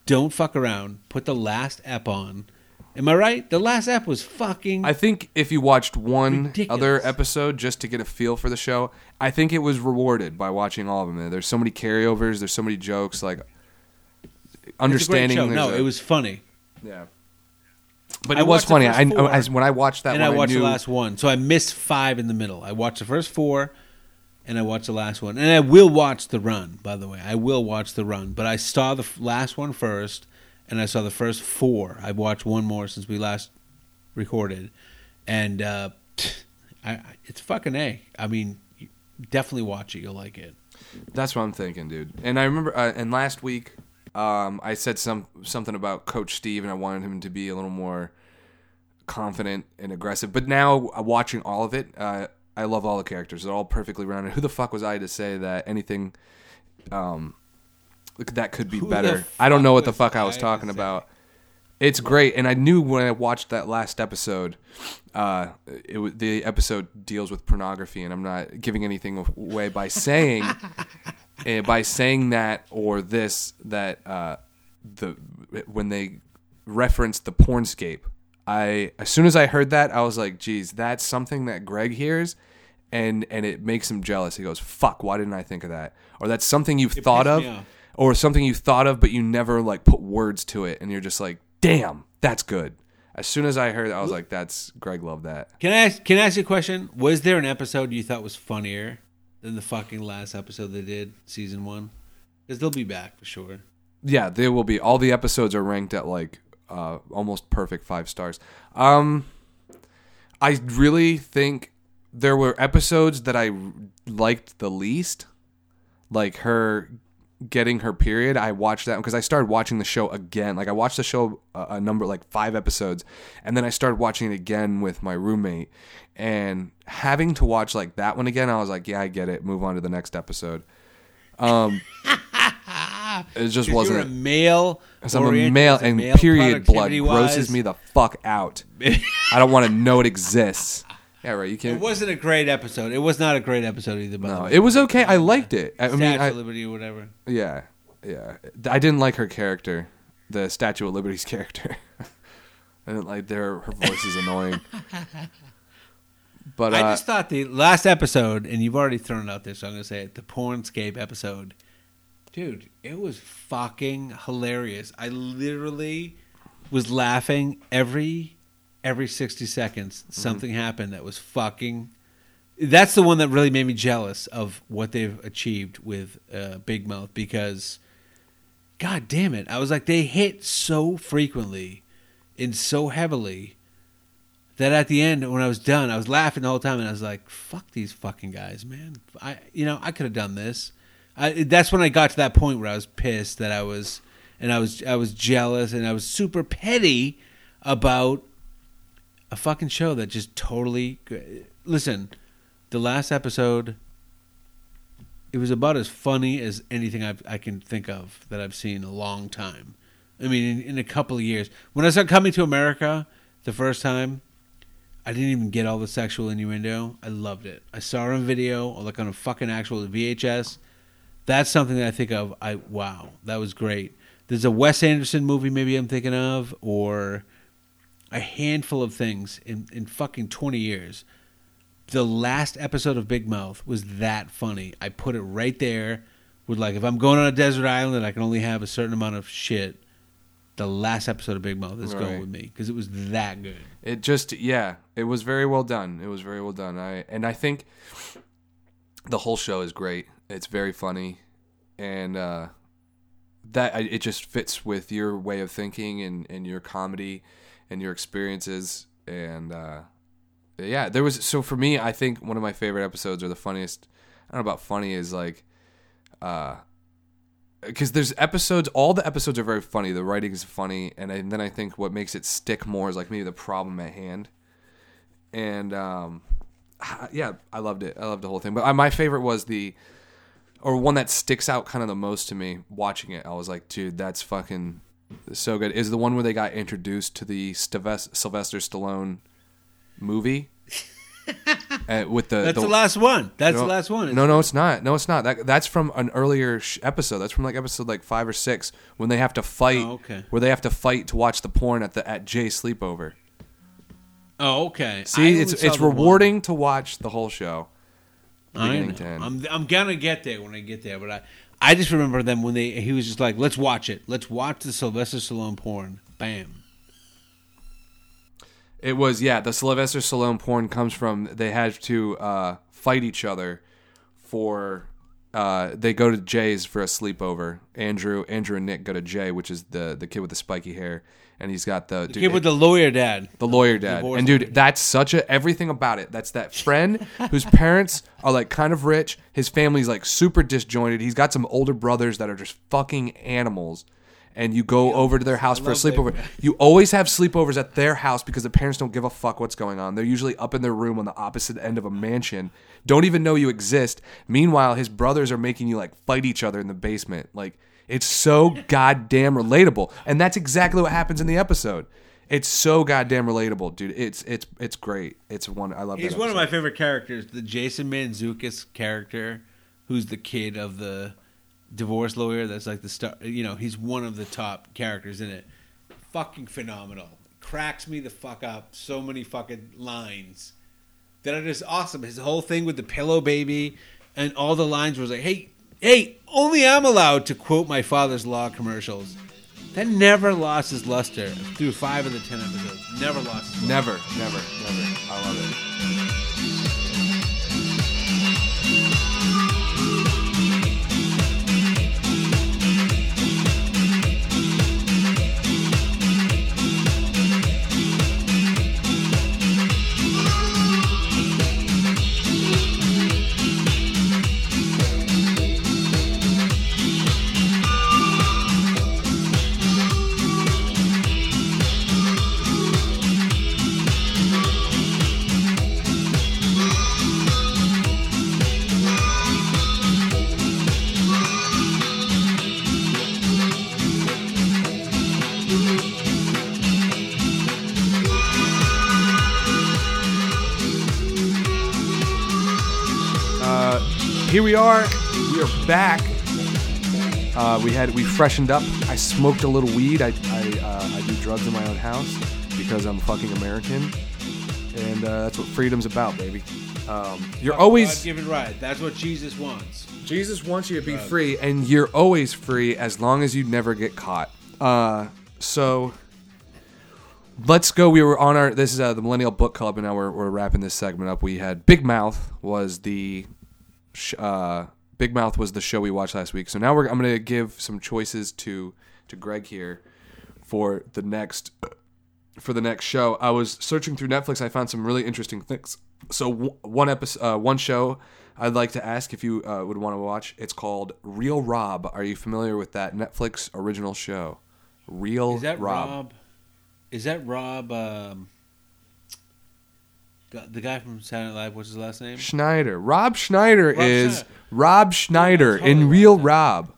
don't fuck around. Put the last ep on. Am I right? The last ep was fucking I think if you watched one Ridiculous. other episode just to get a feel for the show, I think it was rewarded by watching all of them. There's so many carryovers. There's so many jokes. Like It's a great understanding. No, a- it was funny. yeah. But I it was funny. I, four, as when I watched that and one, I watched knew, the last one. So I missed five in the middle. I watched the first four, and I watched the last one. And I will watch the run. By the way, I will watch the run. But I saw the last one first, and I saw the first four. I've watched one more since we last recorded, and uh, *sniffs* I, it's fucking a. I mean, definitely watch it. You'll like it. That's what I'm thinking, dude. And I remember, uh, and last week, um, I said some something about Coach Steve, and I wanted him to be a little more confident and aggressive. But now, uh, watching all of it, uh, I love all the characters. They're all perfectly rounded. Who the fuck was I to say that anything, um, that could be Who better? I don't know what the fuck I I was to talking say? about. It's great, and I knew when I watched that last episode. Uh, it the episode deals with pornography, and I'm not giving anything away by saying uh, *laughs* by saying that or this that uh, the when they referenced the pornscape, I as soon as I heard that, I was like, "Geez, that's something that Greg hears." And, and it makes him jealous. He goes, "Fuck! Why didn't I think of that?" Or that's something you've thought of, or something you thought of, but you never like put words to it, and you're just like, "Damn, that's good." As soon as I heard, it, I was like, "That's Greg loved that." Can I ask, can I ask you a question? Was there an episode you thought was funnier than the fucking last episode they did, season one? Because they'll be back for sure. Yeah, they will be. All the episodes are ranked at like uh, almost perfect five stars. Um, I really think there were episodes that I liked the least, like her getting her period. I watched that because I started watching the show again. Like I watched the show a, a number like five episodes, and then I started watching it again with my roommate. And having to watch like that one again, I was like, yeah, I get it. Move on to the next episode. Um, *laughs* it just wasn't. You're a male. Because I'm a male and male period blood productivity-wise. grosses me the fuck out. I don't want to know it exists. *laughs* Yeah, right. You can't. It wasn't a great episode. It was not a great episode either. By No, it was okay. I liked it. I, I mean, Statue I, of Liberty or whatever. yeah, yeah. I didn't like her character, the Statue of Liberty's *laughs* character. I didn't like their her voice is annoying. *laughs* But uh, I just thought the last episode, and you've already thrown it out there, so I'm gonna say it. The Pornscape episode, dude, it was fucking hilarious. I literally was laughing every every 60 seconds. Mm-hmm. Something happened that was fucking. That's the one that really made me jealous of what they've achieved with uh, Big Mouth because, god damn it, I was like they hit so frequently and so heavily that at the end when I was done, I was laughing the whole time, and I was like, "Fuck these fucking guys, man! I, you know, I could have done this." I, that's when I got to that point where I was pissed that I was, and I was, I was jealous, and I was super petty about a fucking show that just totally. Listen, the last episode, it was about as funny as anything I've, I can think of that I've seen in a long time. I mean, in, in a couple of years, when I started coming to America the first time. I didn't even get all the sexual innuendo. I loved it. I saw it on video like on a fucking actual VHS. That's something that I think of. I wow, that was great. There's a Wes Anderson movie maybe I'm thinking of, or a handful of things in in fucking 20 years. The last episode of Big Mouth was that funny. I put it right there with like if I'm going on a desert island and I can only have a certain amount of shit. The last episode of Big Mouth is Right. going with me because it was that good. it just yeah, it was very well done. It was very well done. I and I think the whole show is great. It's very funny, and uh, that I- it just fits with your way of thinking and and your comedy and your experiences. And uh, yeah, there was so for me, I think one of my favorite episodes or the funniest. I don't know about funny is like. Uh, because there's episodes all the episodes are very funny. The writing is funny. And, and then i think what makes it stick more is like maybe the problem at hand. And um yeah i loved it. I loved the whole thing. But I, my favorite was the or one that sticks out kind of the most to me watching it i was like dude that's fucking so good is the one where they got introduced to the Sylvester, sylvester stallone movie *laughs* uh, with the That's the, last one. That's no, the last one. No, no, it's not. No, it's not. That that's from an earlier sh- episode. That's from like episode like five or six when they have to fight. Oh, okay. Where they have to fight to watch the porn at the at Jay's sleepover. Oh, okay. See, only it's it's the one. rewarding to watch the whole show. I know. I'm I'm gonna get there when I get there, but I I just remember them when they he was just like, let's watch it. Let's watch the Sylvester Stallone porn. Bam. It was yeah. The Sylvester Stallone porn comes from they had to uh, fight each other for. Uh, they go to Jay's for a sleepover. Andrew, Andrew and Nick go to Jay, which is the the kid with the spiky hair, and he's got the, The dude, kid with the lawyer dad. The lawyer dad. Divorce and dude, lawyer. that's such a everything about it. That's that friend whose parents are like kind of rich. His family's like super disjointed. He's got some older brothers that are just fucking animals. And you go over to their house for a sleepover. You always have sleepovers at their house because the parents don't give a fuck what's going on. They're usually up in their room on the opposite end of a mansion, don't even know you exist. Meanwhile, his brothers are making you like fight each other in the basement. Like it's so goddamn relatable, and that's exactly what happens in the episode. It's so goddamn relatable, dude. It's it's it's great. It's one I love. He's one of my favorite characters. The Jason Mantzoukas character, who's the kid of the divorce lawyer. That's like the star. You know, he's one of the top characters in it. Fucking phenomenal. Cracks me the fuck up. So many fucking lines that are just awesome. His whole thing with the pillow baby and all the lines was like, "Hey, hey, only I'm allowed to quote my father's law commercials." That never lost his luster through five of the ten episodes. Never lost. Never, never, never. I love it. Back. Uh, we had we freshened up. I smoked a little weed. I I, uh, I do drugs in my own house because I'm fucking American, and uh, that's what freedom's about, baby. Um, you're always given right. That's what Jesus wants. Jesus wants you to be free, and you're always free as long as you never get caught. Uh, so let's go. We were on our. This is uh, the Millennial Book Club, and now we're, we're wrapping this segment up. We had Big Mouth was the sh- uh, Big Mouth was the show we watched last week. So now we're I'm gonna give some choices to to Greg here for the next for the next show. I was searching through Netflix. I found some really interesting things. So w- one episode, uh, one show. I'd like to ask if you uh, would want to watch. It's called Real Rob. Are you familiar with that Netflix original show? Real Is that Rob. Rob? Is that Rob? Um, the guy from Saturday Night Live. What's his last name? Schneider. Rob Schneider Rob is Schneider. Rob Schneider totally in Real. Rob.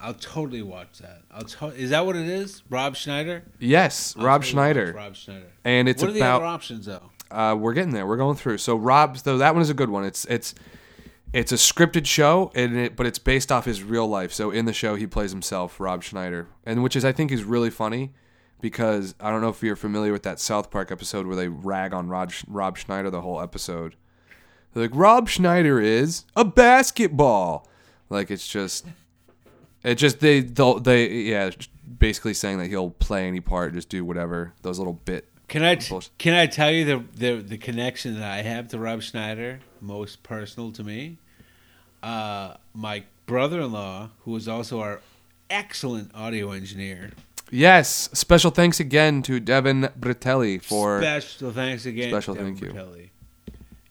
I'll totally watch that. I'll to- Is that what it is? Rob Schneider. Yes, I'll Rob totally Schneider. Rob Schneider. And it's what are the other about options though? uh, we're getting there. We're going through. So Rob, though that one is a good one. It's it's it's a scripted show, and it, but it's based off his real life. So in the show, he plays himself, Rob Schneider, and which is I think is really funny because I don't know if you're familiar with that South Park episode where they rag on Rob Rob Schneider the whole episode. They're like Rob Schneider is a basketball. Like it's just it just they they yeah basically saying that he'll play any part, just do whatever those little bit Can I t- can I tell you the, the the connection that I have to Rob Schneider, most personal to me? Uh, my brother-in-law, who is also our excellent audio engineer. Yes, special thanks again to Devon Bertelli for special thanks again. Special Devon thank you.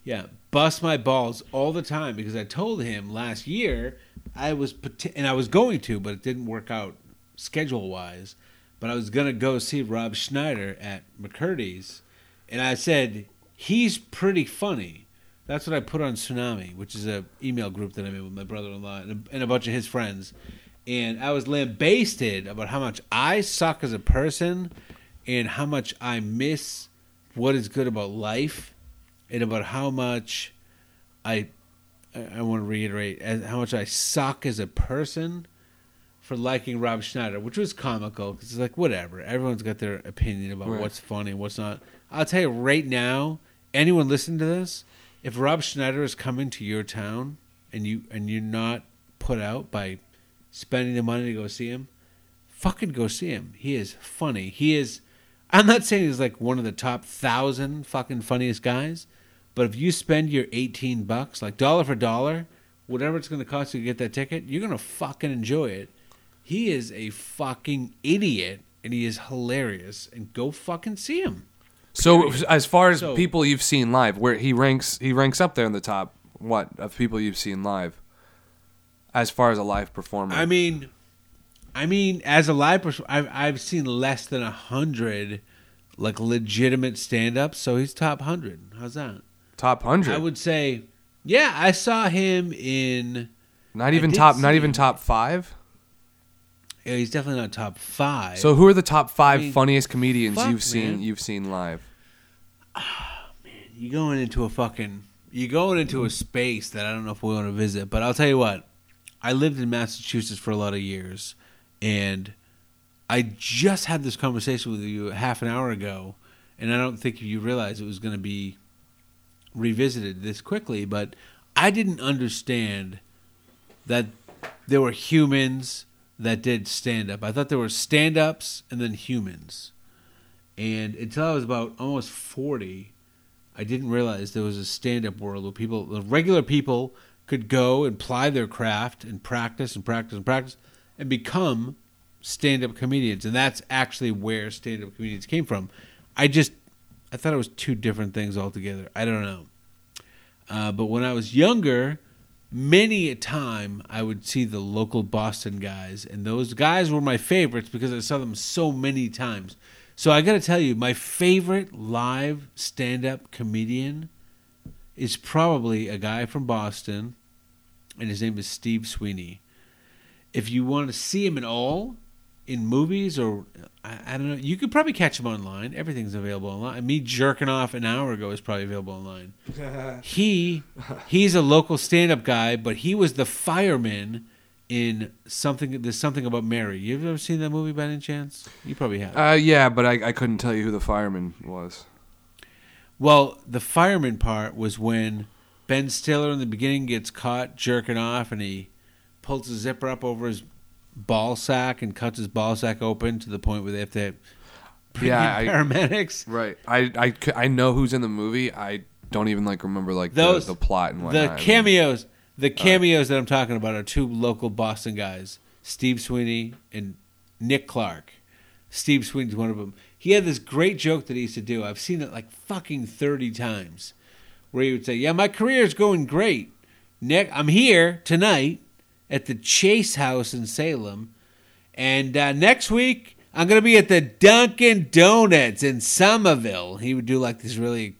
Yeah, bust my balls all the time because I told him last year I was and I was going to, but it didn't work out schedule wise. But I was gonna go see Rob Schneider at McCurdy's, and I said he's pretty funny. That's what I put on Tsunami, which is a email group that I'm in with my brother-in-law and a, and a bunch of his friends. And I was lambasted about how much I suck as a person, and how much I miss what is good about life, and about how much I I, want to reiterate as, how much I suck as a person for liking Rob Schneider, which was comical because it's like whatever. Everyone's got their opinion about Right. what's funny and what's not. I'll tell you right now, anyone listening to this, if Rob Schneider is coming to your town and you and you're not put out by spending the money to go see him, fucking go see him. He is funny. He is. I'm not saying he's like one of the top thousand fucking funniest guys, but if you spend your 18 bucks, like dollar for dollar, whatever it's going to cost you to get that ticket, you're going to fucking enjoy it. He is a fucking idiot and he is hilarious. And go fucking see him. So as far as So- people you've seen live, where he ranks, he ranks up there in the top. What of people you've seen live? As far as a live performer, I mean, I mean, as a live performer, I've I've seen less than a hundred like legitimate stand-ups. So he's top hundred. How's that? top hundred. I would say, yeah, I saw him in. not even top. Not even him. top five. Yeah, he's definitely not top five. So who are the top five I mean, funniest comedians fuck, you've seen? man. You've seen live. Ah, man, you going into a fucking You're going into a space that I don't know if we want to visit. But I'll tell you what, I lived in Massachusetts for a lot of years, and I just had this conversation with you half an hour ago, and I don't think you realized it was going to be revisited this quickly. But I didn't understand that there were humans that did stand up. I thought there were stand ups and then humans. And until I was about almost 40, I didn't realize there was a stand up world where people, the regular people, could go and ply their craft and practice and practice and practice and become stand up comedians. And that's actually where stand up comedians came from. I just, I thought it was two different things altogether. I don't know. Uh, but when I was younger, many a time I would see the local Boston guys, and those guys were my favorites because I saw them so many times. So I got to tell you, my favorite live stand-up comedian is probably a guy from Boston, and his name is Steve Sweeney. If you want to see him at all, in movies or I, I don't know. You could probably catch him online. Everything's available online. Me jerking off an hour ago is probably available online. *laughs* he he's a local stand-up guy, but he was the fireman in something. There's something about Mary. You've ever seen that movie by any chance? You probably have. Uh, yeah, but I, I couldn't tell you who the fireman was. Well, the fireman part was when Ben Stiller in the beginning gets caught jerking off and he pulls the zipper up over his ball sack and cuts his ball sack open to the point where they have to bring Yeah, in I- paramedics. Right. I, I, I know who's in the movie. I don't even like remember like Those- the, the plot and The whatnot. I mean, cameos, the cameos that I'm talking about are two local Boston guys, Steve Sweeney and Nick Clark. Steve Sweeney's one of them. He had this great joke that he used to do. I've seen it like fucking 30 times. Where he would say, "Yeah, my career is going great. Nick, I'm here tonight at the Chase House in Salem, and uh, next week I'm gonna be at the Dunkin' Donuts in Somerville." He would do like this really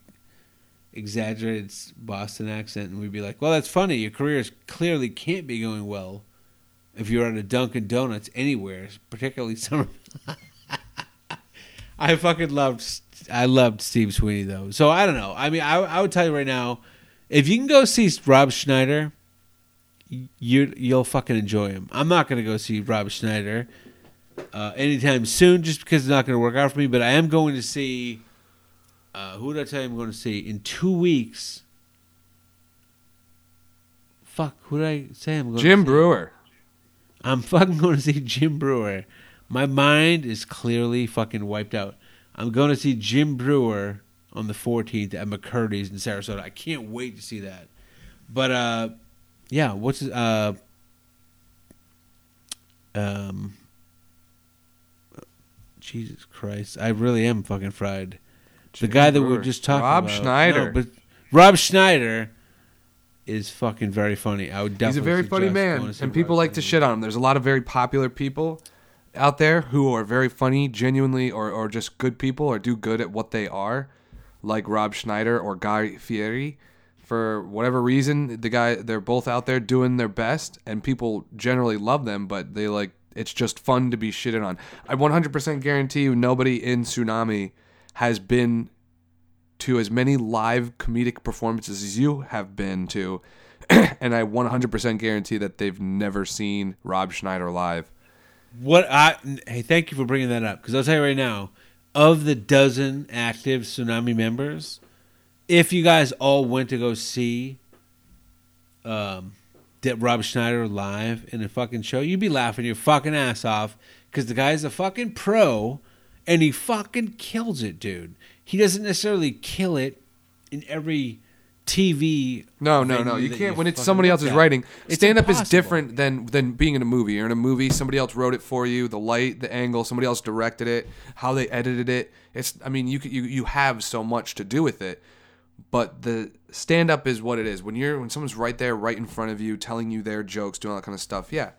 exaggerated Boston accent, and we'd be like, "Well, that's funny. Your career clearly can't be going well if you're at a Dunkin' Donuts anywhere, particularly *laughs* summer." I fucking loved. I loved Steve Sweeney though. So I don't know. I mean, I, I would tell you right now, if you can go see Rob Schneider, you you'll fucking enjoy him. I'm not gonna go see Rob Schneider uh, anytime soon, just because it's not gonna work out for me. But I am going to see. Uh, who did I tell you I'm going to see in two weeks? Fuck, who did I say I'm going? Jim to see? Breuer. I'm fucking going to see Jim Breuer. My mind is clearly fucking wiped out. I'm going to see Jim Breuer on the 14th at McCurdy's in Sarasota. I can't wait to see that. But uh, yeah, what's uh, um, Jesus Christ, I really am fucking fried. the Jim guy that we Breuer. were just talking about Rob about. Schneider. No, but Rob Schneider is fucking very funny. I would definitely. He's a very funny man, going to see and people Rob like to shit on him. There's a lot of very popular people out there who are very funny, genuinely, or, or just good people, or do good at what they are, like Rob Schneider or Guy Fieri. For whatever reason, the guy they're both out there doing their best, and people generally love them, but they like it's just fun to be shitted on. I 100% guarantee you, nobody in Tsunami has been to as many live comedic performances as you have been to, *clears throat* and I 100% guarantee that they've never seen Rob Schneider live. What I hey, thank you for bringing that up because I'll tell you right now, of the dozen active tsunami members, if you guys all went to go see, um, Rob Schneider live in a fucking show, you'd be laughing your fucking ass off because the guy's a fucking pro, and he fucking kills it, dude. He doesn't necessarily kill it in every TV. No, no, no. You can't. When it's somebody else's at. writing, It's stand up is different than than being in a movie. You're in a movie. Somebody else wrote it for you. The light, the angle. Somebody else directed it. How they edited it. It's. I mean, you you you have so much to do with it. But the stand up is what it is. When you're when someone's right there, right in front of you, telling you their jokes, doing all that kind of stuff. Yeah.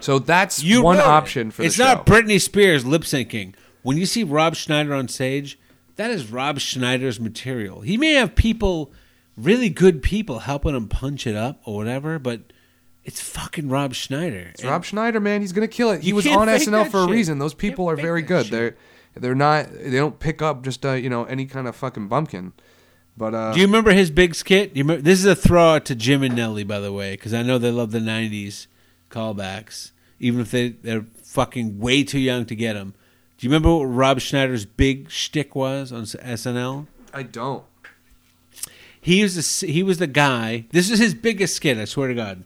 So that's You one wrote it. option for the it's show. not Britney Spears lip syncing. When you see Rob Schneider on stage, that is Rob Schneider's material. He may have people, really good people, helping him punch it up or whatever, but it's fucking Rob Schneider. It's Rob Schneider, man, he's gonna kill it. He was on SNL for a reason. Those people are very good. shit. They're they're not. They don't pick up just uh, you know any kind of fucking bumpkin. But uh, Do you remember his big skit? You remember, this is a throw out to Jim and Nelly, by the way, because I know they love the '90s callbacks, even if they they're fucking way too young to get them. Do you remember what Rob Schneider's big shtick was on SNL? I don't. He was the he was the guy. This is his biggest skit. I swear to God.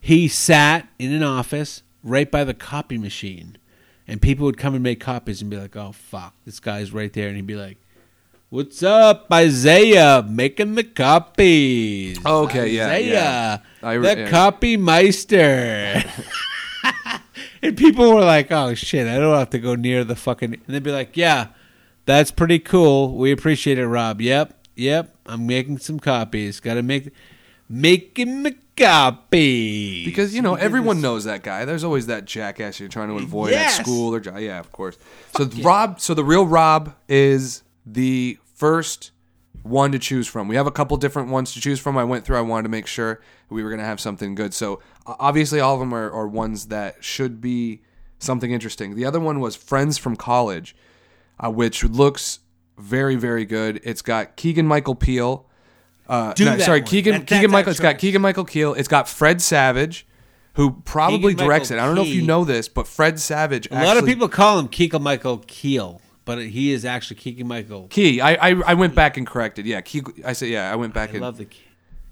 He sat in an office right by the copy machine, and people would come and make copies and be like, "Oh fuck, this guy's right there," and he'd be like, "What's up, Isaiah? Making the copies." Okay, yeah, Isaiah, yeah. I re- the yeah. copy meister. *laughs* and people were like, "Oh shit, I don't have to go near the fucking." And they'd be like, "Yeah, that's pretty cool. We appreciate it, Rob. Yep, yep. I'm making some copies. Got to make making the copy Because you know everyone knows that guy. There's always that jackass you're trying to avoid Yes. at school or jo- yeah, of course. so Rob, so the real Rob is the first one to choose from. We have a couple different ones to choose from. I went through. I wanted to make sure we were going to have something good. So obviously, all of them are, are ones that should be something interesting. The other one was Friends from College, uh, which looks very very good. It's got Keegan Michael Peel. Uh, Do no, that sorry, one. Keegan That- Keegan Michael. It's got. Keegan Michael Keel. It's got Fred Savage, who probably Keegan-Michael directs it. I don't know if you Key. know this, but Fred Savage. A lot of people call him Keegan Michael Keel, but he is actually Keegan Michael. Key. I, I I went back and corrected. Yeah, Key. I said yeah. I went back I and love the. Key.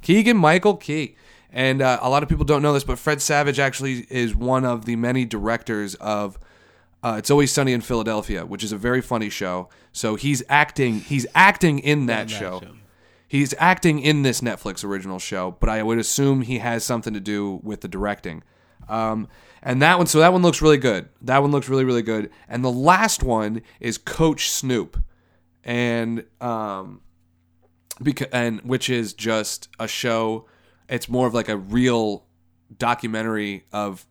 Keegan Michael Key. And uh, a lot of people don't know this, but Fred Savage actually is one of the many directors of uh, It's Always Sunny in Philadelphia, which is a very funny show. So he's acting. He's acting in that, show. show. He's acting in this Netflix original show, but I would assume he has something to do with the directing. Um, and that one, so that one looks really good. That one looks really, really good. And the last one is Coach Snoop, and um, because and which is just a show. It's more of like a real documentary of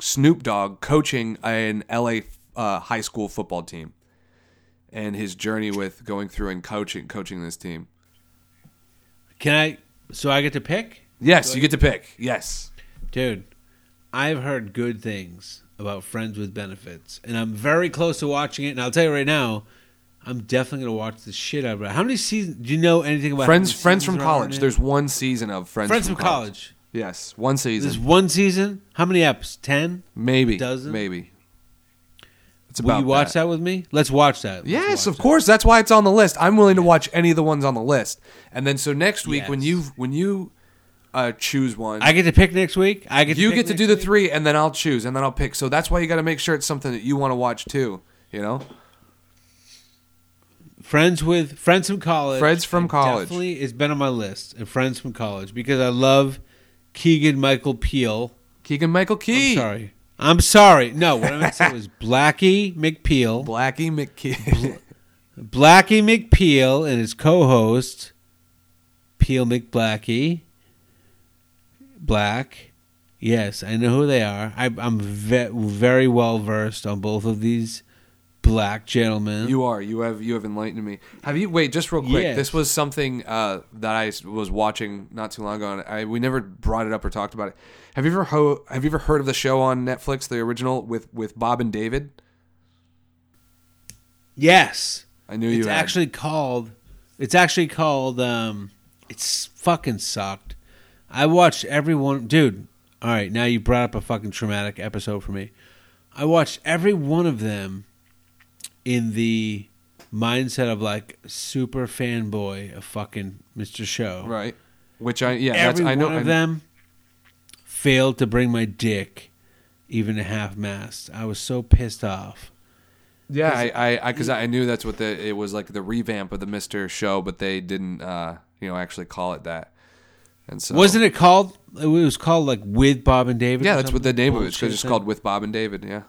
Snoop Dogg coaching an LA uh, high school football team, and his journey with going through and coaching coaching this team. Can I? So I get to pick, Yes, you get to pick. Yes. dude. I've heard good things about Friends with Benefits, and I'm very close to watching it. And I'll tell you right now, I'm definitely gonna watch the shit out of it. How many seasons? Do you know anything about Friends Friends from seasons are on college. There's one season of Friends, Friends from college. Yes, one season. There's one season. How many episodes? Ten. maybe. dozen? Maybe. It's about Will you watch that. with me? Let's watch that. Let's Yes, watch of course. That's why it's on the list. I'm willing to watch any of the ones on the list. And then so next week when you when you uh, choose one, I get to pick next week. I get. you get to do the three, and then I'll choose, and then I'll pick. So that's why you got to make sure it's something that you want to watch too. You know. Friends with friends from college. Friends from college. Definitely, it's been on my list. And friends from college because I love Keegan Michael Peel. Keegan Michael Key, I'm sorry. I'm sorry. No, what I meant to say was *laughs* Blackie McPeel. Blackie McKee. Blackie McPeel and his co-host Peel McBlackie. Black. Yes, I know who they are. I, I'm ve- very well versed on both of these black gentleman. you are. You have. You have enlightened me. Have you? Wait, just real quick. Yes. This was something uh, that I was watching not too long ago, and I we never brought it up or talked about it. Have you ever ho- Have you ever heard of the show on Netflix, the original with with Bob and David? yes, I knew you. it's had. actually called. It's actually called. Um, it's fucking sucked. I watched every one, dude. All right, now you brought up a fucking traumatic episode for me. I watched every one of them in the mindset of like super fanboy of fucking Mr. Show. right. Which I yeah. That's, Every I know. one of I- them failed to bring my dick even a half mast. I was so pissed off. Yeah, I, I, because I, knew that's what the it was like the revamp of the Mister Show, but they didn't, uh, you know, actually call it that. And so Wasn't it called? It was called like with Bob and David. Yeah, that's what the name of it is because Bullshit it's thing. called With Bob and David. Yeah.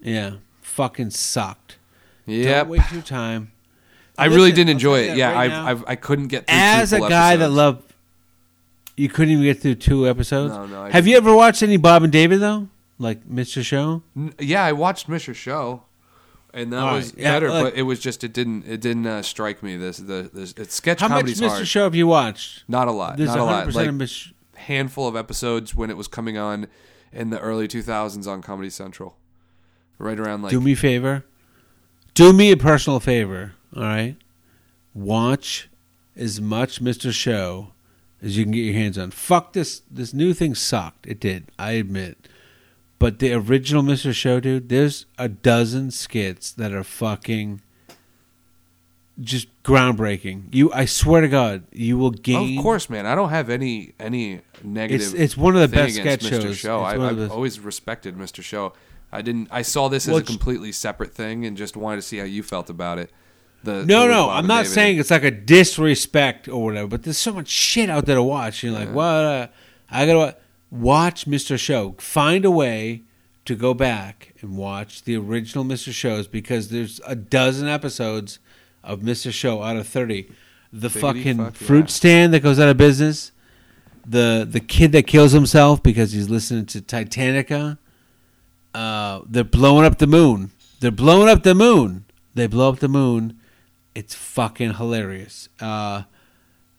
Yeah, fucking sucked. Yep. Don't waste your time. I really didn't enjoy it. Yeah, right I, now, I I couldn't get through As two a full guy that episodes. loved, you couldn't even get through two episodes. No, no, I Have you ever watched any Bob and David though? Like Mr. Show? N- yeah, I watched Mister Show, and that All was right, yeah, better. but it was just it didn't it didn't uh, strike me. This the this it's sketch How much comedy's Mr. hard. Show have you watched? Not a lot. There's not a lot. Like of Mr. handful of episodes when it was coming on in the early 2000s on Comedy Central, right around like Do me a favor. Do me a personal favor. All right. Watch as much Mr. Show as you can get your hands on. Fuck this. This new thing sucked. It did. I admit. But the original Mr. Show, dude, there's a dozen skits that are fucking just groundbreaking. You, I swear to God, you will gain. Of course, man. I don't have any any negative. It's- it's one of the best sketch Mr. shows. Show. I, one of I've the- always respected Mr. Show. I didn't. I saw this Well, as a completely separate thing and just wanted to see how you felt about it. The the No, with no, I'm not David. saying it's like a disrespect or whatever, but there's so much shit out there to watch. You're like, Yeah. what? Uh, I gotta wa- watch Mr. Show. Find a way to go back and watch the original Mr. Shows because there's a dozen episodes of Mr. Show out of thirty. The Biggity fucking fuck yeah. fruit stand that goes out of business. The the kid that kills himself because he's listening to Titanica. Uh, they're blowing up the moon. They're blowing up the moon. They blow up the moon. It's fucking hilarious. Uh,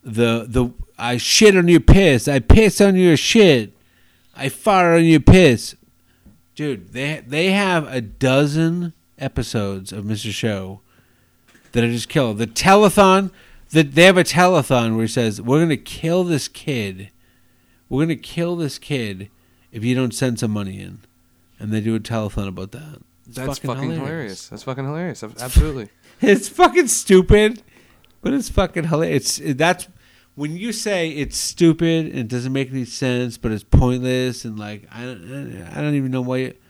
the the I shit on your piss. I piss on your shit. I fart on your piss. dude, they they have a dozen episodes of Mr. Show that are just killer. The telethon, that they have a telethon where he says, "We're gonna kill this kid. We're gonna kill this kid if you don't send some money in," and they do a telethon about that. It's That's fucking, hilarious. That's fucking hilarious. Absolutely. *laughs* It's fucking stupid, but it's fucking hilarious. It's that's when you say it's stupid and it doesn't make any sense, but it's pointless and like I don't, I don't even know why. It,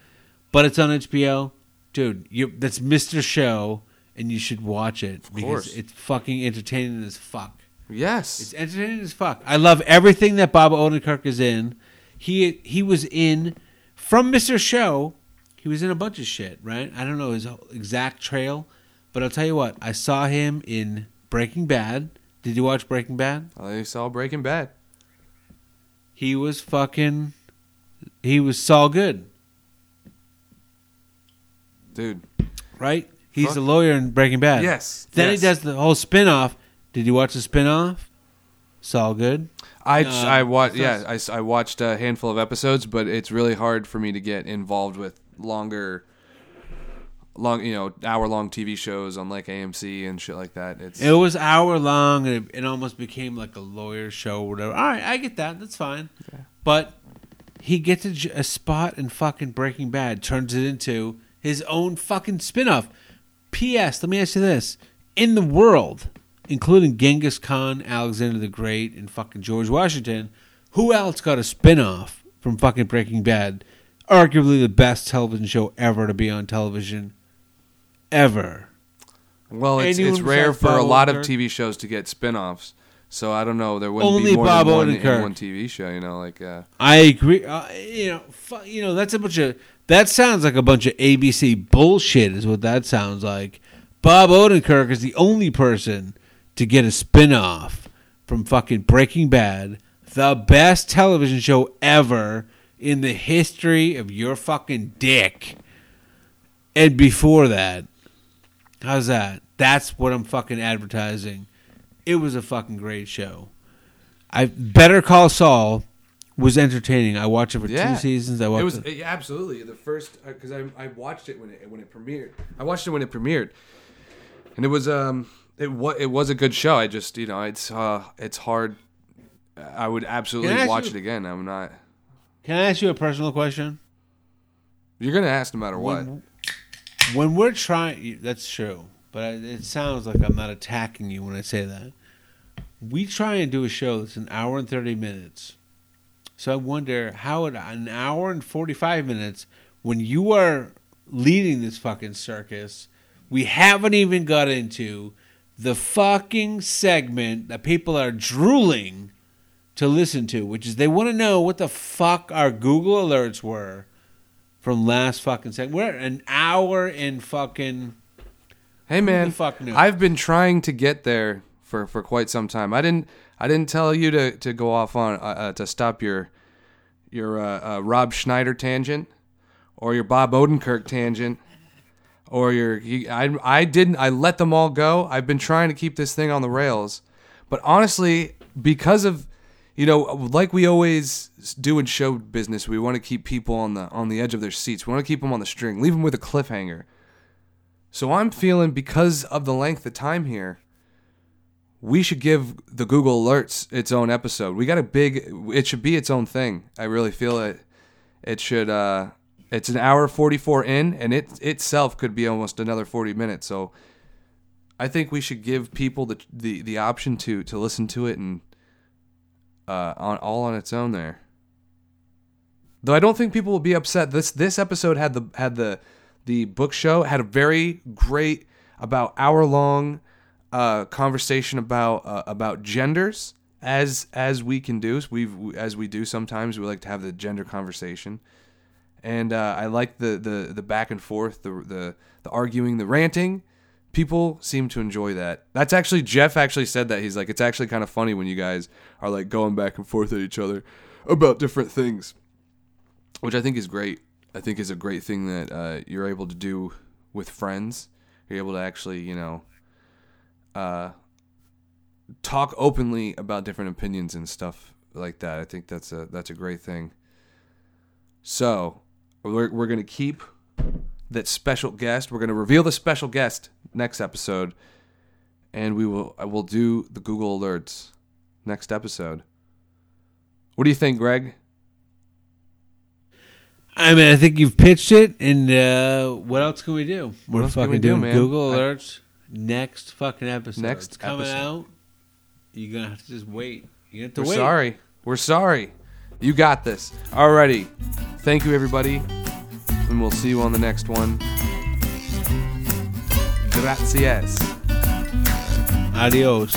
but it's on HBO, dude. You that's Mr. Show, and you should watch it because course. it's fucking entertaining as fuck. Yes. It's entertaining as fuck. I love everything that Bob Odenkirk is in. He he was in from Mr. Show. He was in a bunch of shit, right? I don't know his exact trail, but I'll tell you what. I saw him in Breaking Bad. Did you watch Breaking Bad? I saw Breaking Bad. He was fucking. He was Saul Good, Dude. right? He's Fuck. the lawyer in Breaking Bad. Yes. Then yes. he does the whole spin off. Did you watch the spin off? Saul Good. I Uh, I watched yeah. I, I watched a handful of episodes, but it's really hard for me to get involved with longer, long you know hour long TV shows on like AMC and shit like that. It's It was hour long, and it, it almost became like a lawyer show or whatever. All right, I get that. That's fine. But he gets a spot in fucking Breaking Bad, turns it into his own fucking spin-off. P.S. Let me ask you this: in the world, including Genghis Khan, Alexander the Great, and fucking George Washington, who else got a spin-off from fucking Breaking Bad? Arguably the best television show ever to be on television, ever. well, it's anyone it's rare for a lot of TV shows to get spin-offs. So I don't know. There wouldn't Only be more Bob than one in one TV show. You know, like uh, I agree. Uh, you know, fu- you know that's a bunch of that sounds like a bunch of ABC bullshit. Is what that sounds like. Bob Odenkirk is the only person to get a spin-off from fucking Breaking Bad, the best television show ever in the history of your fucking dick. And before that, how's that? That's what I'm fucking advertising. It was a fucking great show. I Better Call Saul was entertaining. I watched it for Yeah. two seasons. I watched it was it. absolutely the first because I I watched it when it when it premiered. I watched it when it premiered, and it was um it was it was a good show. I just you know it's uh it's hard. I would Can I absolutely watch you- it again. I'm not. Can I ask you a personal question? You're gonna ask no matter what. When, when we're trying, that's true. But it sounds like I'm not attacking you when I say that. We try and do a show that's an hour and thirty minutes. So I wonder how an hour and forty five minutes, when you are leading this fucking circus, we haven't even got into the fucking segment that people are drooling to listen to, which is they want to know what the fuck our Google alerts were from last fucking segment. We're an hour in fucking. Hey man, fuck knew? I've been trying to get there for, for quite some time. I didn't I didn't tell you to, to go off on uh, uh, to stop your your uh, uh, Rob Schneider tangent or your Bob Odenkirk tangent or your you, I I didn't I let them all go. I've been trying to keep this thing on the rails, but honestly, because of you know, like we always do in show business, we want to keep people on the on the edge of their seats. We want to keep them on the string, leave them with a cliffhanger. So I'm feeling because of the length of time here, we should give the Google Alerts its own episode. We got a big it should be its own thing. I really feel it it should uh it's an hour 44 in and it itself could be almost another 40 minutes. So I think we should give people the the, the option to to listen to it and uh on all on its own there. Though I don't think people will be upset. This this episode had the had the the book show had a very great about hour long uh, conversation about uh, about genders as as we can do we as we do sometimes we like to have the gender conversation and uh, I like the, the the back and forth the the the arguing the ranting people seem to enjoy that that's actually Jeff actually said that he's like it's actually kind of funny when you guys are like going back and forth at each other about different things which I think is great. I think is a great thing that uh, you're able to do with friends. You're able to actually, you know, uh, talk openly about different opinions and stuff like that. I think that's a that's a great thing. So, We're, we're going to keep that special guest. We're going to reveal the special guest next episode, and we will I will do the Google alerts next episode. What do you think, Greg? I mean, I think you've pitched it, and uh, what else can we do? We're else fucking we do, doing man? Google I- alerts. Next fucking episode. Next It's coming episode. out. You're gonna have to just wait. You have to We're wait. sorry. We're sorry. You got this. Alrighty. Thank you, everybody, and we'll see you on the next one. Gracias. Adios.